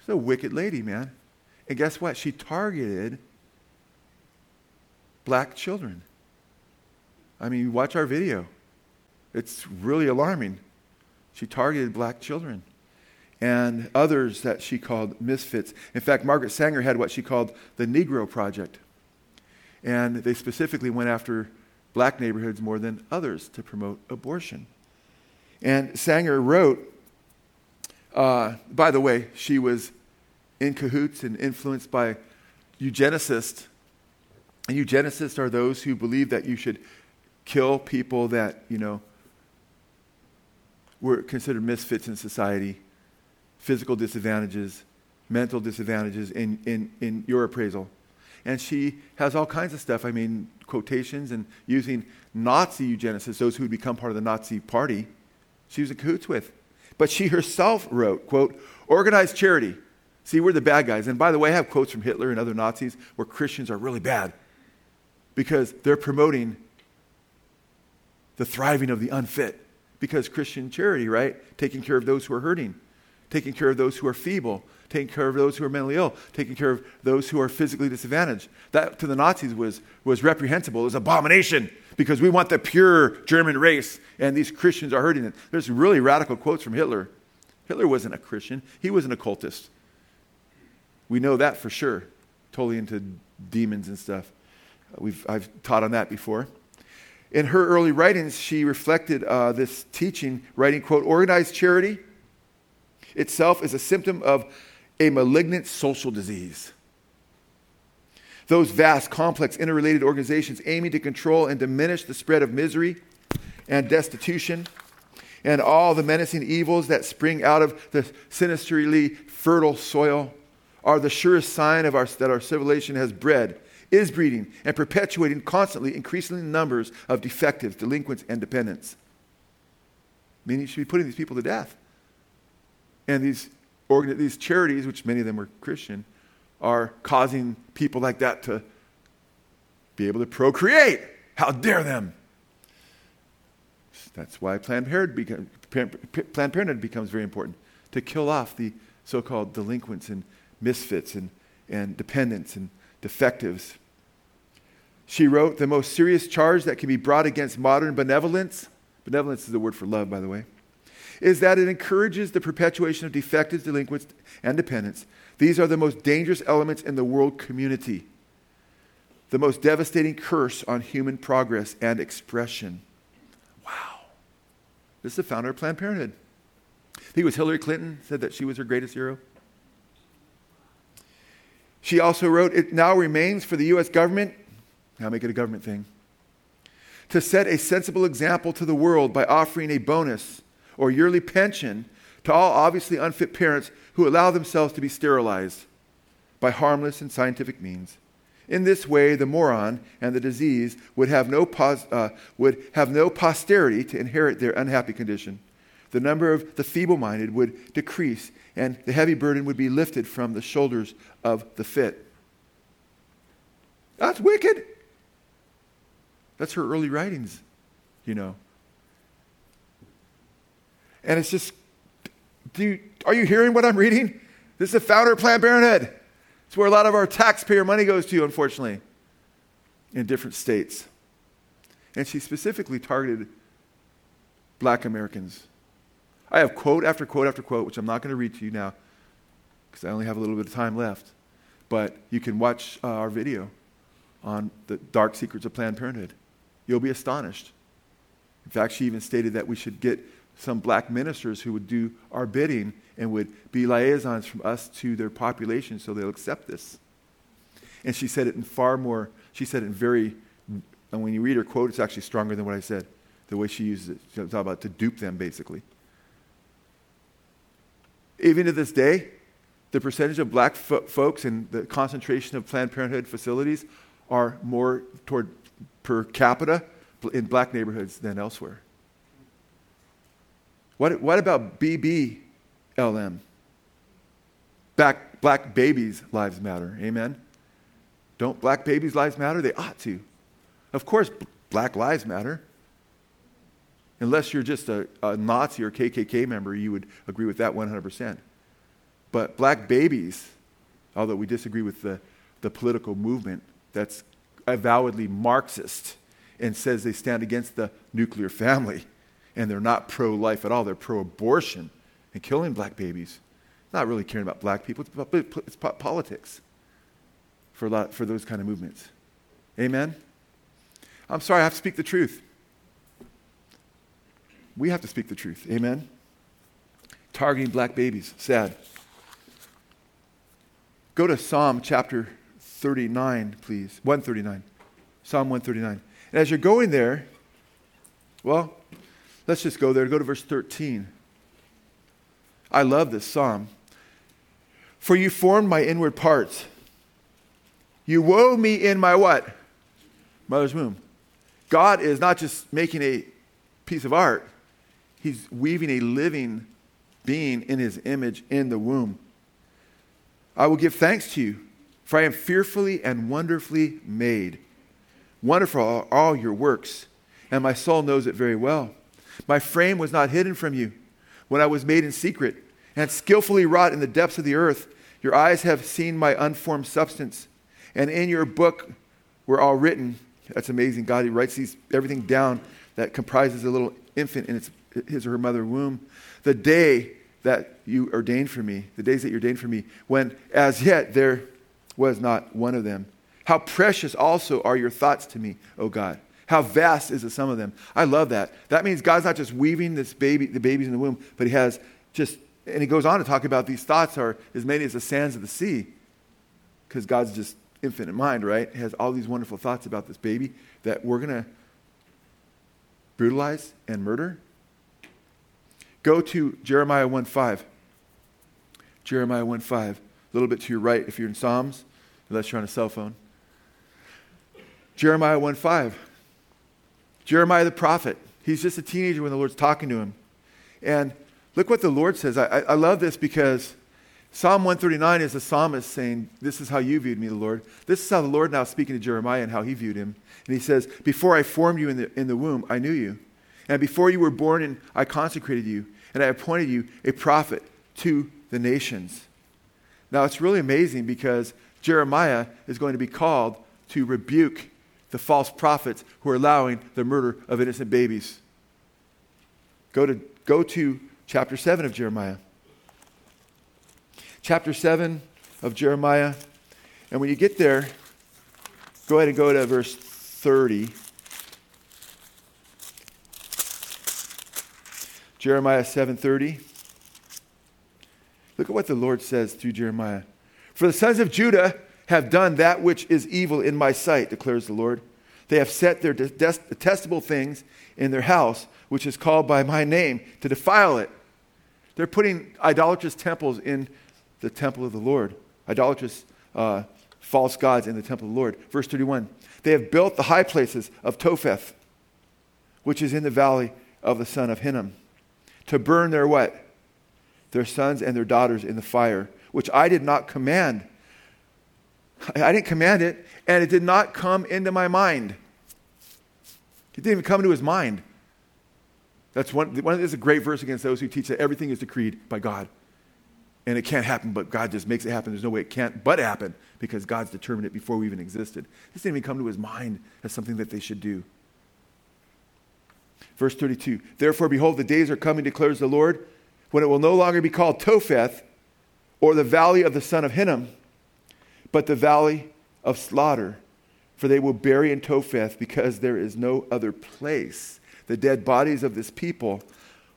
She's a wicked lady, man. And guess what? She targeted black children. I mean, watch our video. It's really alarming. She targeted black children and others that she called misfits. In fact, Margaret Sanger had what she called the Negro Project. And they specifically went after black neighborhoods more than others to promote abortion. And Sanger wrote, uh, by the way, she was in cahoots and influenced by eugenicists. And eugenicists are those who believe that you should kill people that, you know, were considered misfits in society, physical disadvantages, mental disadvantages in, in, in your appraisal. And she has all kinds of stuff. I mean, quotations and using Nazi eugenicists, those who would become part of the Nazi party, she was in cahoots with. But she herself wrote, quote, organized charity, See, we're the bad guys. And by the way, I have quotes from Hitler and other Nazis where Christians are really bad because they're promoting the thriving of the unfit. Because Christian charity, right? Taking care of those who are hurting, taking care of those who are feeble, taking care of those who are mentally ill, taking care of those who are physically disadvantaged. That to the Nazis was, was reprehensible, it was an abomination because we want the pure German race, and these Christians are hurting it. There's really radical quotes from Hitler. Hitler wasn't a Christian, he was an occultist. We know that for sure. Totally into demons and stuff. We've, I've taught on that before. In her early writings, she reflected uh, this teaching, writing, quote, organized charity itself is a symptom of a malignant social disease. Those vast, complex, interrelated organizations aiming to control and diminish the spread of misery and destitution and all the menacing evils that spring out of the sinisterly fertile soil are the surest sign of our, that our civilization has bred, is breeding, and perpetuating constantly increasing numbers of defectives, delinquents, and dependents. Meaning you should be putting these people to death. And these, these charities, which many of them are Christian, are causing people like that to be able to procreate. How dare them? That's why Planned Parenthood, Planned Parenthood becomes very important to kill off the so called delinquents and misfits and, and dependents and defectives. She wrote, The most serious charge that can be brought against modern benevolence, benevolence is the word for love, by the way, is that it encourages the perpetuation of defectives, delinquents, and dependents. These are the most dangerous elements in the world community, the most devastating curse on human progress and expression. Wow. This is the founder of Planned Parenthood. I think it was Hillary Clinton said that she was her greatest hero. She also wrote, It now remains for the U.S. government, now make it a government thing, to set a sensible example to the world by offering a bonus or yearly pension to all obviously unfit parents who allow themselves to be sterilized by harmless and scientific means. In this way, the moron and the disease would have no, pos- uh, would have no posterity to inherit their unhappy condition. The number of the feeble minded would decrease, and the heavy burden would be lifted from the shoulders of the fit. That's wicked. That's her early writings, you know. And it's just, do you, are you hearing what I'm reading? This is the founder of Planned Parenthood. It's where a lot of our taxpayer money goes to, unfortunately, in different states. And she specifically targeted black Americans. I have quote after quote after quote, which I'm not going to read to you now because I only have a little bit of time left. But you can watch uh, our video on the dark secrets of Planned Parenthood. You'll be astonished. In fact, she even stated that we should get some black ministers who would do our bidding and would be liaisons from us to their population so they'll accept this. And she said it in far more, she said it in very, and when you read her quote, it's actually stronger than what I said, the way she uses it. She talked about to dupe them, basically. Even to this day, the percentage of black fo- folks and the concentration of Planned Parenthood facilities are more toward per capita in black neighborhoods than elsewhere. What, what about BBLM? Black, black babies' lives matter. Amen? Don't black babies' lives matter? They ought to. Of course, black lives matter. Unless you're just a, a Nazi or KKK member, you would agree with that 100%. But black babies, although we disagree with the, the political movement that's avowedly Marxist and says they stand against the nuclear family, and they're not pro life at all, they're pro abortion and killing black babies. Not really caring about black people, it's, politics for, lot, for those kind of movements. Amen? I'm sorry, I have to speak the truth. We have to speak the truth. Amen? Targeting black babies. Sad. Go to Psalm chapter 39, please. 139. Psalm 139. And as you're going there, well, let's just go there. Go to verse 13. I love this psalm. For you formed my inward parts. You wove me in my what? Mother's womb. God is not just making a piece of art, He's weaving a living being in His image in the womb. I will give thanks to you, for I am fearfully and wonderfully made. Wonderful are all your works, and my soul knows it very well. My frame was not hidden from you when I was made in secret and skillfully wrought in the depths of the earth. Your eyes have seen my unformed substance, and in your book were all written. That's amazing. God, He writes these, everything down that comprises a little infant in its, his or her mother womb. The day that you ordained for me, the days that you ordained for me, when as yet there was not one of them. How precious also are your thoughts to me, O God. How vast is the sum of them. I love that. That means God's not just weaving this baby, the babies in the womb, but He has just, and He goes on to talk about these thoughts are as many as the sands of the sea, because God's just infinite mind, right? He has all these wonderful thoughts about this baby that we're going to brutalize and murder. Go to Jeremiah 1 5. Jeremiah 1 5. A little bit to your right if you're in Psalms, unless you're on a cell phone. Jeremiah 1 5. Jeremiah the prophet. He's just a teenager when the Lord's talking to him. And look what the Lord says. I, I, love this because Psalm 139 is the psalmist saying, This is how you viewed me, the Lord. This is how the Lord now speaking to Jeremiah and how he viewed him. And he says, Before I formed you in the, in the womb, I knew you. And before you were born, and I consecrated you, and I appointed you a prophet to the nations. Now, it's really amazing because Jeremiah is going to be called to rebuke the false prophets who are allowing the murder of innocent babies. Go to, go to chapter 7 of Jeremiah. Chapter 7 of Jeremiah. And when you get there, go ahead and go to verse 30. Jeremiah 7:30. Look at what the Lord says through Jeremiah. For the sons of Judah have done that which is evil in my sight, declares the Lord. They have set their detestable things in their house, which is called by my name, to defile it. They're putting idolatrous temples in the temple of the Lord, idolatrous uh, false gods in the temple of the Lord. Verse 31 They have built the high places of Topheth, which is in the valley of the son of Hinnom, to burn their what? Their sons and their daughters in the fire, which I did not command I didn't command it, and it did not come into my mind. It didn't even come into his mind. That's one, one there's a great verse against those who teach that everything is decreed by God. And it can't happen, but God just makes it happen. There's no way it can't but happen because God's determined it before we even existed. This didn't even come to his mind as something that they should do. Verse 32 Therefore, behold, the days are coming, declares the Lord, when it will no longer be called Topheth or the valley of the son of Hinnom but the valley of slaughter. For they will bury in Topheth because there is no other place. The dead bodies of this people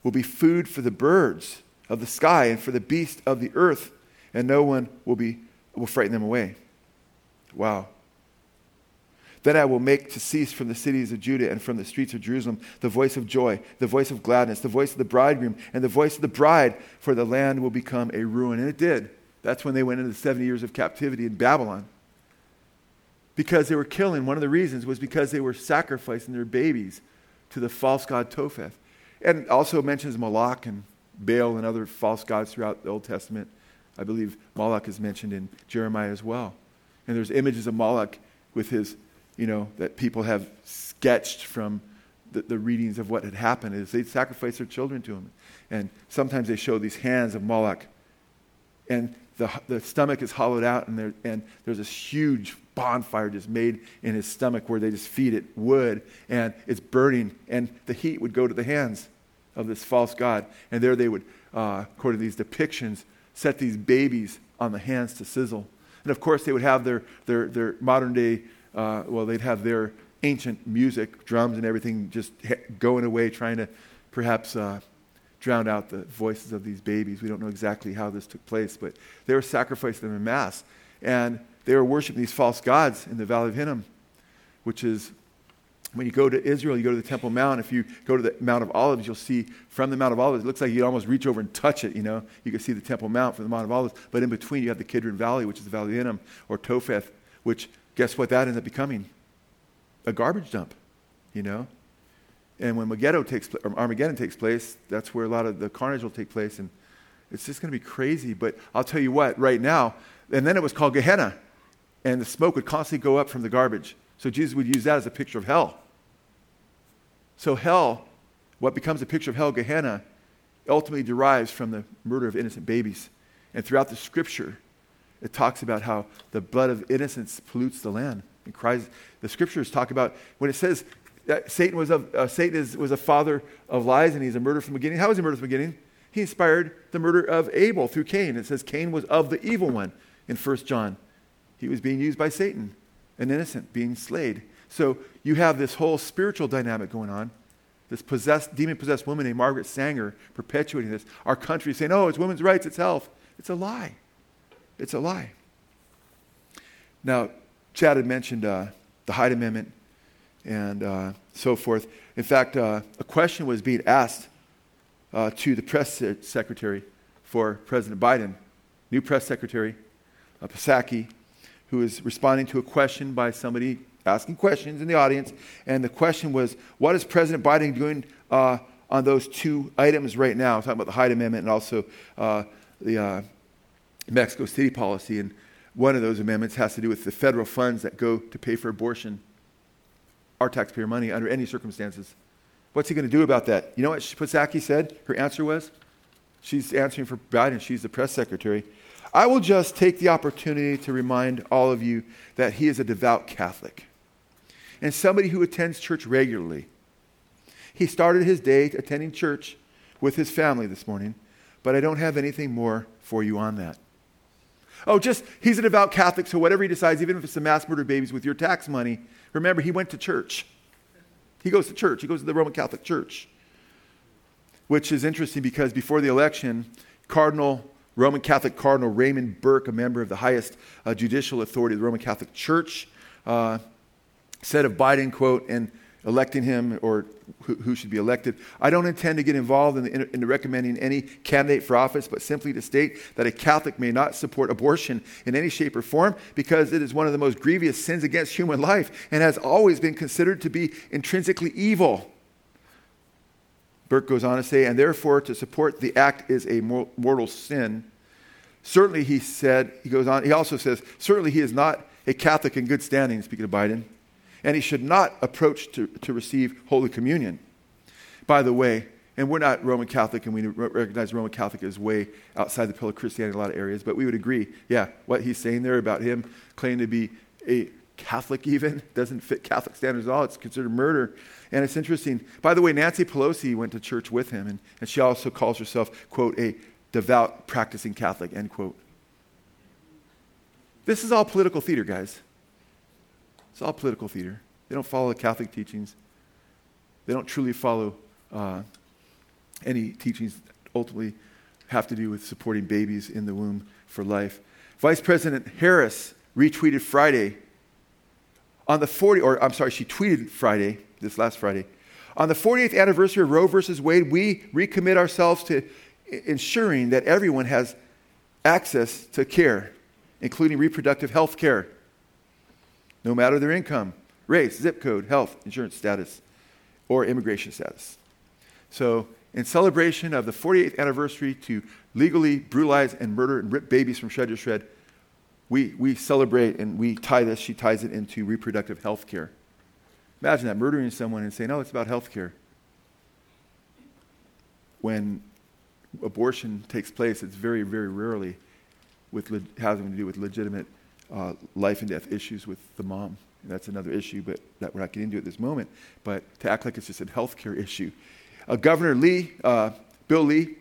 will be food for the birds of the sky and for the beasts of the earth, and no one will, be, will frighten them away. Wow. Then I will make to cease from the cities of Judah and from the streets of Jerusalem the voice of joy, the voice of gladness, the voice of the bridegroom, and the voice of the bride, for the land will become a ruin. And it did. That's when they went into the 70 years of captivity in Babylon. Because they were killing, one of the reasons was because they were sacrificing their babies to the false god Topheth. And also mentions Moloch and Baal and other false gods throughout the Old Testament. I believe Moloch is mentioned in Jeremiah as well. And there's images of Moloch with his, you know, that people have sketched from the, the readings of what had happened is they'd sacrifice their children to him. And sometimes they show these hands of Moloch. And the, the stomach is hollowed out, and, there, and there's this huge bonfire just made in his stomach where they just feed it wood, and it's burning, and the heat would go to the hands of this false god. And there they would, uh, according to these depictions, set these babies on the hands to sizzle. And of course, they would have their, their, their modern day, uh, well, they'd have their ancient music, drums and everything just going away, trying to perhaps uh, drowned out the voices of these babies. We don't know exactly how this took place, but they were sacrificing them in mass. And they were worshiping these false gods in the Valley of Hinnom, which is when you go to Israel, you go to the Temple Mount. If you go to the Mount of Olives, you'll see from the Mount of Olives, it looks like you almost reach over and touch it, you know. You can see the Temple Mount from the Mount of Olives. But in between, you have the Kidron Valley, which is the Valley of Hinnom, or Topheth, which, guess what that ends up becoming? A garbage dump, you know. And when Megiddo takes, or Armageddon takes place, that's where a lot of the carnage will take place. And it's just going to be crazy. But I'll tell you what, right now, And then it was called Gehenna. And the smoke would constantly go up from the garbage. So Jesus would use that as a picture of hell. So, hell, what becomes a picture of hell, Gehenna, ultimately derives from the murder of innocent babies. And throughout the scripture, it talks about how the blood of innocence pollutes the land. And cries, the scriptures talk about when it says that Satan was a, uh, Satan is, was a father of lies and he's a murderer from the beginning. How was he murdered from the beginning? He inspired the murder of Abel through Cain. It says Cain was of the evil one in 1 John. He was being used by Satan, an innocent being slayed. So you have this whole spiritual dynamic going on. This possessed, demon possessed woman named Margaret Sanger perpetuating this. Our country saying, oh, it's women's rights, it's health. It's a lie. It's a lie. Now, Chad had mentioned uh, the Hyde Amendment and uh, so forth. In fact, uh, a question was being asked uh, to the press secretary for President Biden, new press secretary, uh, Psaki, was responding to a question by somebody asking questions in the audience. And the question was, what is President Biden doing uh, on those two items right now? I'm talking about the Hyde Amendment and also uh, the Mexico City policy. And one of those amendments has to do with the federal funds that go to pay for abortion, our taxpayer money, under any circumstances. What's he going to do about that? You know what Psaki said? Her answer was, she's answering for Biden. She's the press secretary. I will just take the opportunity to remind all of you that he is a devout Catholic and somebody who attends church regularly. He started his day attending church with his family this morning, but I don't have anything more for you on that. Oh, just he's a devout Catholic, so whatever he decides, even if it's to mass murder babies with your tax money, remember he went to church. He goes to church, he goes to the Roman Catholic Church, which is interesting because before the election, Cardinal Roman Catholic Cardinal Raymond Burke, a member of the highest uh, judicial authority of the Roman Catholic Church, uh, said of Biden, quote, and electing him or who, should be elected. I don't intend to get involved in, the, in, recommending any candidate for office, but simply to state that a Catholic may not support abortion in any shape or form because it is one of the most grievous sins against human life and has always been considered to be intrinsically evil. Burke goes on to say, and therefore to support the act is a mortal sin. Certainly, he said, he goes on, he also says, certainly he is not a Catholic in good standing, speaking of Biden and he should not approach to, to receive Holy Communion. By the way, and we're not Roman Catholic, and we recognize Roman Catholic is way outside the pale of Christianity in a lot of areas, but we would agree, yeah, what he's saying there about him claiming to be a Catholic even [laughs] doesn't fit Catholic standards at all. It's considered murder. And it's interesting. By the way, Nancy Pelosi went to church with him, and, and she also calls herself, quote, a devout practicing Catholic, end quote. This is all political theater, guys. It's all political theater. They don't follow the Catholic teachings. They don't truly follow uh, any teachings that ultimately have to do with supporting babies in the womb for life. Vice President Harris retweeted Friday on the 40, or I'm sorry, she tweeted Friday, this last Friday. On the 48th anniversary of Roe versus Wade, we recommit ourselves to ensuring that everyone has access to care, including reproductive health care no matter their income, race, zip code, health, insurance status, or immigration status. So, in celebration of the 48th anniversary to legally brutalize and murder and rip babies from shred to shred, we, we celebrate and we tie this, she ties it into reproductive health care. Imagine that, murdering someone and saying, oh, it's about health care. When abortion takes place, it's very, very rarely with le- having to do with legitimate uh, life and death issues with the mom. That's another issue, but that we're not getting into at this moment. But to act like it's just a healthcare issue. Uh, governor Lee, uh, Bill Lee,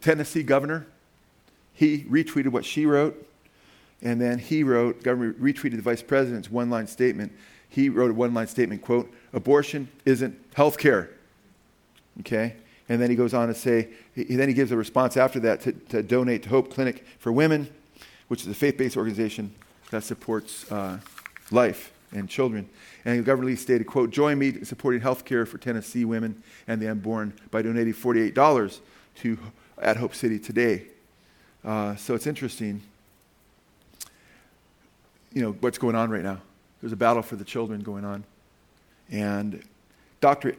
Tennessee governor, he retweeted what she wrote, and then he wrote, governor retweeted the vice president's one line statement. He wrote a one line statement, quote, abortion isn't health care. Okay? And then he goes on to say, he, then he gives a response after that to, to donate to Hope Clinic for Women which is a faith based organization that supports uh, life and children. And Governor Lee stated, quote, join me in supporting health care for Tennessee women and the unborn by donating $48 to at Hope City today. Uh, so it's interesting, you know, what's going on right now. There's a battle for the children going on. And Dr.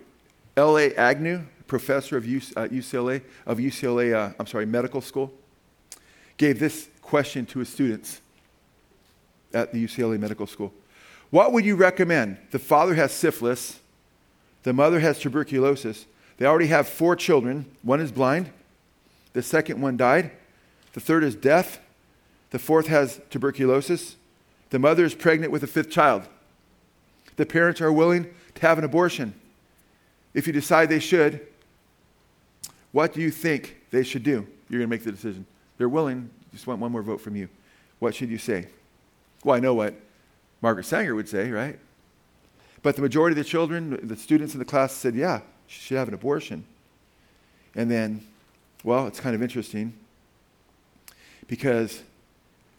L.A. Agnew, professor of UCLA, uh, of UCLA, uh, I'm sorry, medical school, gave this question to his students at the UCLA Medical School. What would you recommend? The father has syphilis, the mother has tuberculosis. They already have four children. One is blind, the second one died, the third is deaf, the fourth has tuberculosis, the mother is pregnant with a fifth child. The parents are willing to have an abortion. If you decide they should, what do you think they should do? You're going to make the decision. They're willing, just want one more vote from you. What should you say? Well, I know what Margaret Sanger would say, right? But the majority of the children, the students in the class said, yeah, she should have an abortion. And then, well, it's kind of interesting because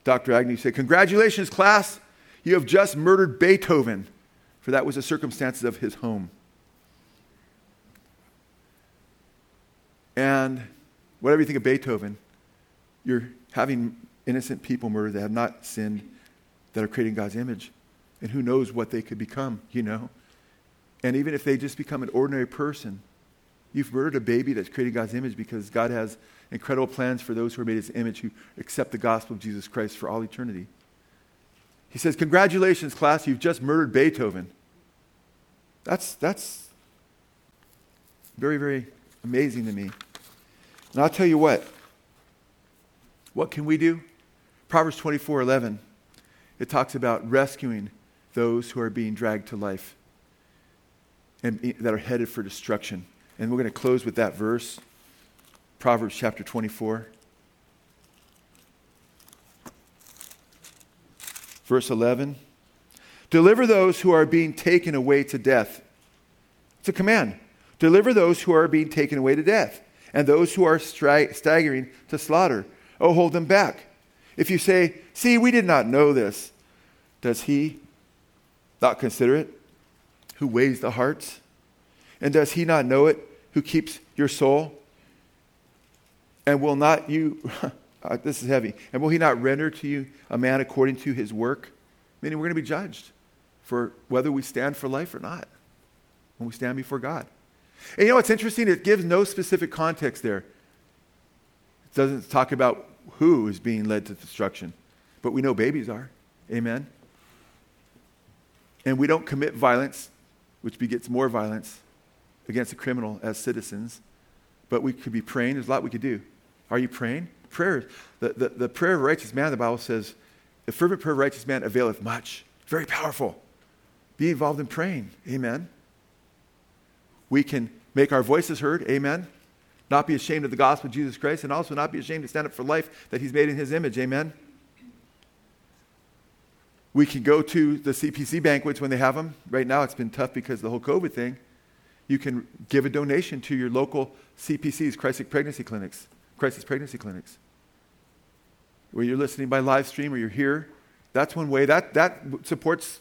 Dr. Agnew said, Congratulations, class, you have just murdered Beethoven, for that was the circumstances of his home. And whatever you think of Beethoven, you're having innocent people murdered that have not sinned, that are creating God's image. And who knows what they could become, you know? And even if they just become an ordinary person, you've murdered a baby that's creating God's image because God has incredible plans for those who are made his image, who accept the gospel of Jesus Christ for all eternity. He says, Congratulations, class, you've just murdered Beethoven. That's, that's very, very amazing to me. And I'll tell you what, what can we do? Proverbs 24 11, it talks about rescuing those who are being dragged to life and that are headed for destruction. And we're going to close with that verse, Proverbs chapter 24. Verse 11 Deliver those who are being taken away to death. It's a command. Deliver those who are being taken away to death, and those who are stri- staggering to slaughter. Oh, hold them back. If you say, See, we did not know this, does he not consider it? Who weighs the hearts? And does he not know it who keeps your soul? And will not you, [laughs] uh, this is heavy, and will he not render to you a man according to his work? Meaning we're going to be judged for whether we stand for life or not when we stand before God. And you know what's interesting? It gives no specific context there. It doesn't talk about who is being led to destruction, but we know babies are. Amen? And we don't commit violence, which begets more violence against a criminal as citizens, but we could be praying. There's a lot we could do. Are you praying? Prayer, the, the, the prayer of righteous man, the Bible says, the fervent prayer of righteous man availeth much. Very powerful. Be involved in praying. Amen. We can make our voices heard. Amen. Not be ashamed of the gospel of Jesus Christ, and also not be ashamed to stand up for life that He's made in His image. Amen. We can go to the CPC banquets when they have them. Right now, it's been tough because of the whole COVID thing you can give a donation to your local CPCs, crisis pregnancy clinics, crisis pregnancy clinics. Where you're listening by live stream or you're here, that's one way. That, that supports,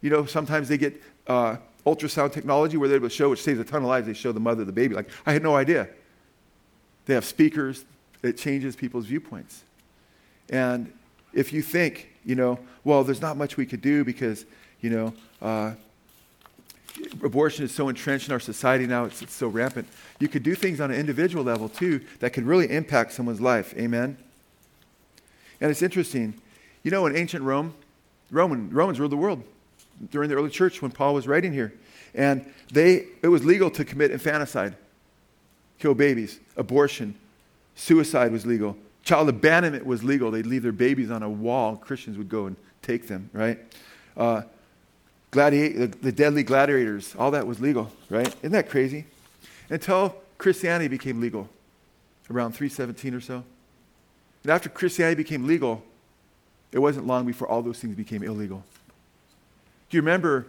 you know, sometimes they get uh, ultrasound technology where they're able to show, which saves a ton of lives. They show the mother, the baby. Like, I had no idea. They have speakers. It changes people's viewpoints. And if you think, you know, well, there's not much we could do because, you know, uh, abortion is so entrenched in our society now, it's, it's so rampant. You could do things on an individual level too that could really impact someone's life. Amen? And it's interesting. You know, in ancient Rome, Roman, Romans ruled the world during the early church when Paul was writing here. And they, it was legal to commit infanticide, kill babies, abortion, suicide was legal, child abandonment was legal. They'd leave their babies on a wall, Christians would go and take them, right? Uh, the, the deadly gladiators, all that was legal, right? Isn't that crazy? Until Christianity became legal around 317 or so. And after Christianity became legal, it wasn't long before all those things became illegal. Do you remember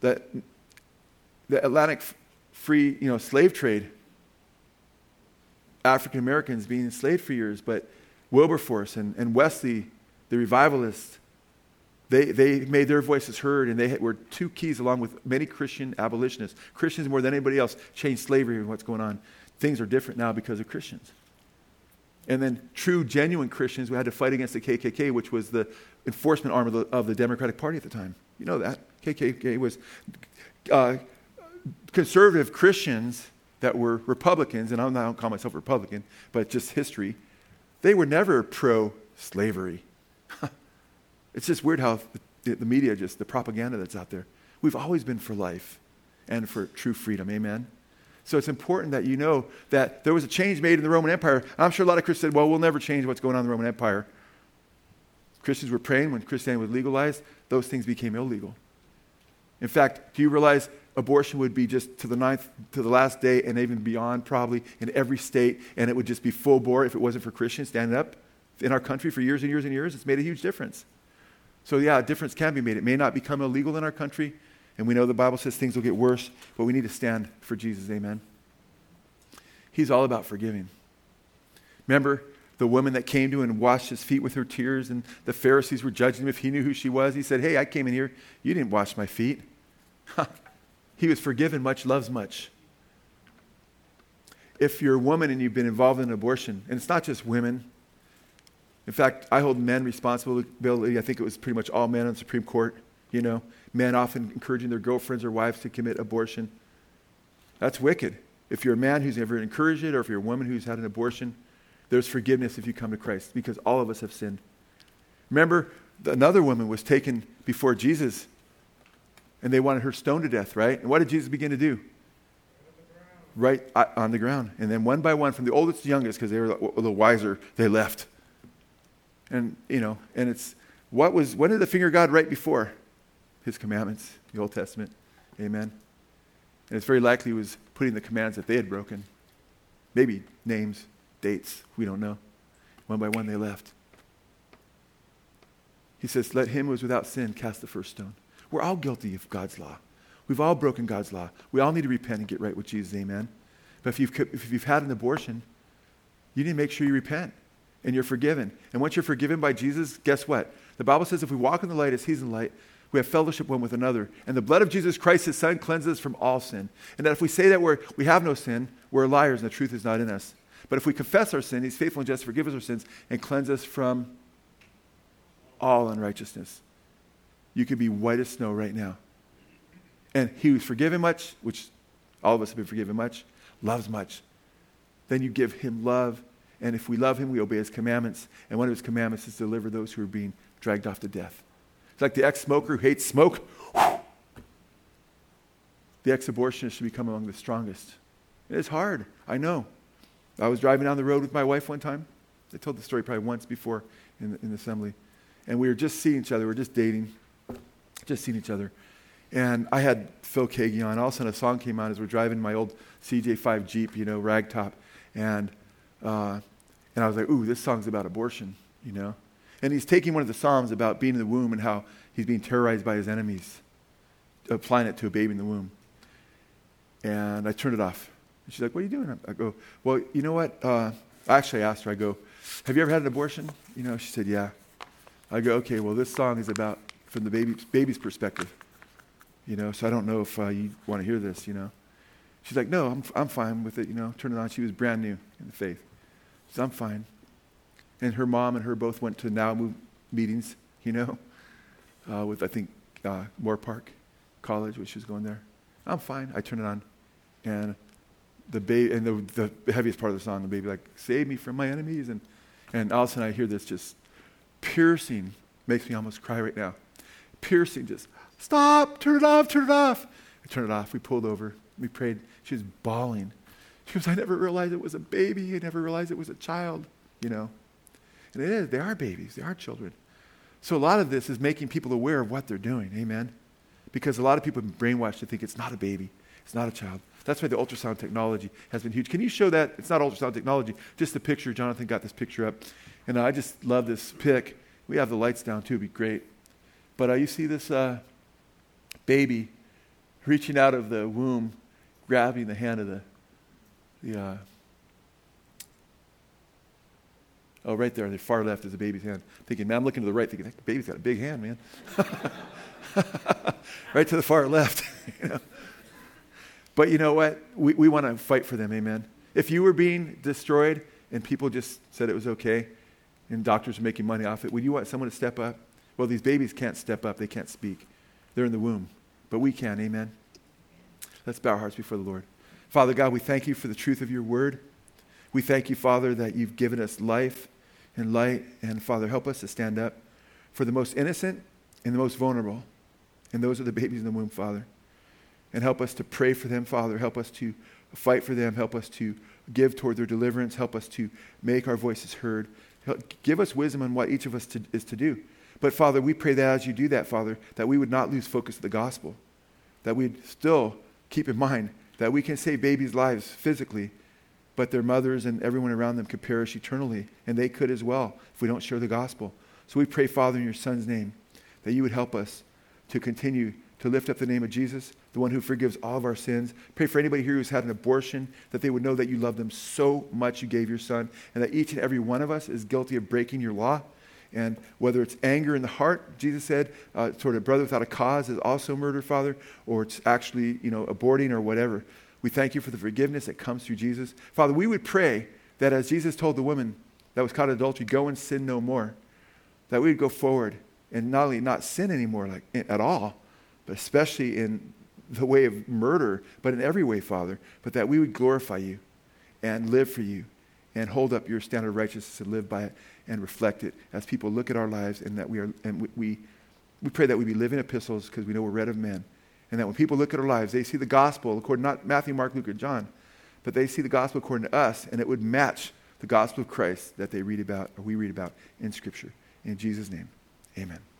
that the Atlantic free, you know, slave trade? African Americans being enslaved for years, but Wilberforce and, and Wesley, the revivalists, they, they made their voices heard, and they were two keys, along with many Christian abolitionists. Christians, more than anybody else, changed slavery and what's going on. Things are different now because of Christians. And then true, genuine Christians, we had to fight against the KKK, which was the enforcement arm of the, of the Democratic Party at the time. You know that. KKK was uh, conservative Christians that were Republicans, and I don't call myself Republican, but just history, they were never pro slavery. [laughs] it's just weird how the, the media, just the propaganda that's out there. We've always been for life and for true freedom. Amen. So it's important that you know that there was a change made in the Roman Empire. I'm sure a lot of Christians said, well, we'll never change what's going on in the Roman Empire. Christians were praying when Christianity was legalized, those things became illegal. In fact, do you realize abortion would be just to the ninth, to the last day, and even beyond, probably in every state, and it would just be full bore if it wasn't for Christians standing up in our country for years and years and years? It's made a huge difference. So, yeah, a difference can be made. It may not become illegal in our country, and we know the Bible says things will get worse, but we need to stand for Jesus. Amen. He's all about forgiving. Remember the woman that came to him and washed his feet with her tears, and the Pharisees were judging him if he knew who she was. He said, Hey, I came in here. You didn't wash my feet. [laughs] he was forgiven much, loves much. If you're a woman and you've been involved in abortion, and it's not just women, in fact, I hold men responsibility. I think it was pretty much all men on the Supreme Court. You know, men often encouraging their girlfriends or wives to commit abortion. That's wicked. If you're a man who's ever encouraged it, or if you're a woman who's had an abortion, there's forgiveness if you come to Christ because all of us have sinned. Remember, another woman was taken before Jesus and they wanted her stoned to death, right? And what did Jesus begin to do? Right uh, on the ground. And then one by one, from the oldest to the youngest, because they were a little wiser, they left. And, you know, and it's, what was, when did the finger God write before? His commandments, the Old Testament. Amen. And it's very likely he was putting the commands that they had broken. Maybe names, dates, we don't know. One by one they left. He says, Let him who is without sin cast the first stone. We're all guilty of God's law. We've all broken God's law. We all need to repent and get right with Jesus. Amen. But if you've, if you've had an abortion, you need to make sure you repent and you're forgiven. And once you're forgiven by Jesus, guess what? The Bible says if we walk in the light as He's in the light, we have fellowship one with another. And the blood of Jesus Christ, his son, cleanses us from all sin. And that if we say that we're, we have no sin, we're liars and the truth is not in us. But if we confess our sin, he's faithful and just to forgive us our sins and cleanse us from all unrighteousness. You could be white as snow right now. And he who's forgiven much, which all of us have been forgiven much, loves much. Then you give him love. And if we love him, we obey his commandments. And one of his commandments is to deliver those who are being dragged off to death. It's like the ex smoker who hates smoke. The ex abortionist should become among the strongest. It is hard, I know. I was driving down the road with my wife one time. I told the story probably once before in the, in the assembly. And we were just seeing each other. We were just dating, just seen each other. And I had Phil Keaggy on. All of a sudden, a song came on as we're driving my old CJ5 Jeep, you know, ragtop. And, uh, and I was like, ooh, this song's about abortion, you know? And he's taking one of the Psalms about being in the womb and how he's being terrorized by his enemies, applying it to a baby in the womb. And I turned it off. And she's like, What are you doing? I go, Well, you know what? Uh, I actually asked her, I go, Have you ever had an abortion? You know, she said, Yeah. I go, Okay, well, this song is about from the baby, baby's perspective. You know, so I don't know if uh, you want to hear this, you know. She's like, No, I'm, I'm fine with it, you know. Turn it on. She was brand new in the faith. She said, I'm fine and her mom and her both went to Now move meetings, you know, [laughs] uh, with, I think, uh, Moorpark College, which was going there. I'm fine. I turn it on. And the baby, and the, the heaviest part of the song, the baby, like, save me from my enemies. And, and all of a sudden I hear this just piercing, makes me almost cry right now. Piercing, just, stop, turn it off, turn it off. I turned it off. We pulled over. We prayed. She was bawling. She goes, I never realized it was a baby. I never realized it was a child, you know. And it is, they are babies, they are children. So a lot of this is making people aware of what they're doing. Amen? Because a lot of people have been brainwashed to think it's not a baby, it's not a child. That's why the ultrasound technology has been huge. Can you show that? It's not ultrasound technology, just the picture. Jonathan got this picture up. And I just love this pic. We have the lights down too, it'd be great. But uh, you see this uh, baby reaching out of the womb, grabbing the hand of the, the uh, Oh, right there on the far left is the baby's hand. Thinking, man, I'm looking to the right, thinking, that baby's got a big hand, man. [laughs] right to the far left. you [laughs] know? But you know what? We, we want to fight for them, amen. If you were being destroyed and people just said it was okay and doctors are making money off it, would you want someone to step up? Well, these babies can't step up, they can't speak. They're in the womb. But we can, amen. Let's bow our hearts before the Lord. Father God, we thank you for the truth of your word. We thank you, Father, that you've given us life and light. And Father, help us to stand up for the most innocent and the most vulnerable. And those are the babies in the womb, Father. And help us to pray for them, Father. Help us to fight for them. Help us to give toward their deliverance. Help us to make our voices heard. Help, give us wisdom on what each of us to, is to do. But Father, we pray that as you do that, Father, that we would not lose focus of the gospel, that we'd still keep in mind that we can save babies' lives physically, but their mothers and everyone around them could perish eternally, and they could as well if we don't share the gospel. So we pray, Father, in your Son's name, that you would help us to continue to lift up the name of Jesus, the one who forgives all of our sins. Pray for anybody here who's had an abortion, that they would know that you love them so much you gave your son, and that each and every one of us is guilty of breaking your law. And whether it's anger in the heart, Jesus said, uh, toward a brother without a cause is also murder, Father, or it's actually, you know, aborting or whatever. We thank you for the forgiveness that comes through Jesus. Father, we would pray that as Jesus told the woman that was caught in adultery, go and sin no more, that we would go forward and not only not sin anymore like, at all, but especially in the way of murder, but in every way, Father, but that we would glorify you and live for you and hold up your standard of righteousness and live by it and reflect it as people look at our lives and that we are and we, we, pray that we be living epistles because we know we're read of men. And that when people look at our lives they see the gospel according not matthew mark luke or john but they see the gospel according to us and it would match the gospel of christ that they read about or we read about in scripture. In jesus name amen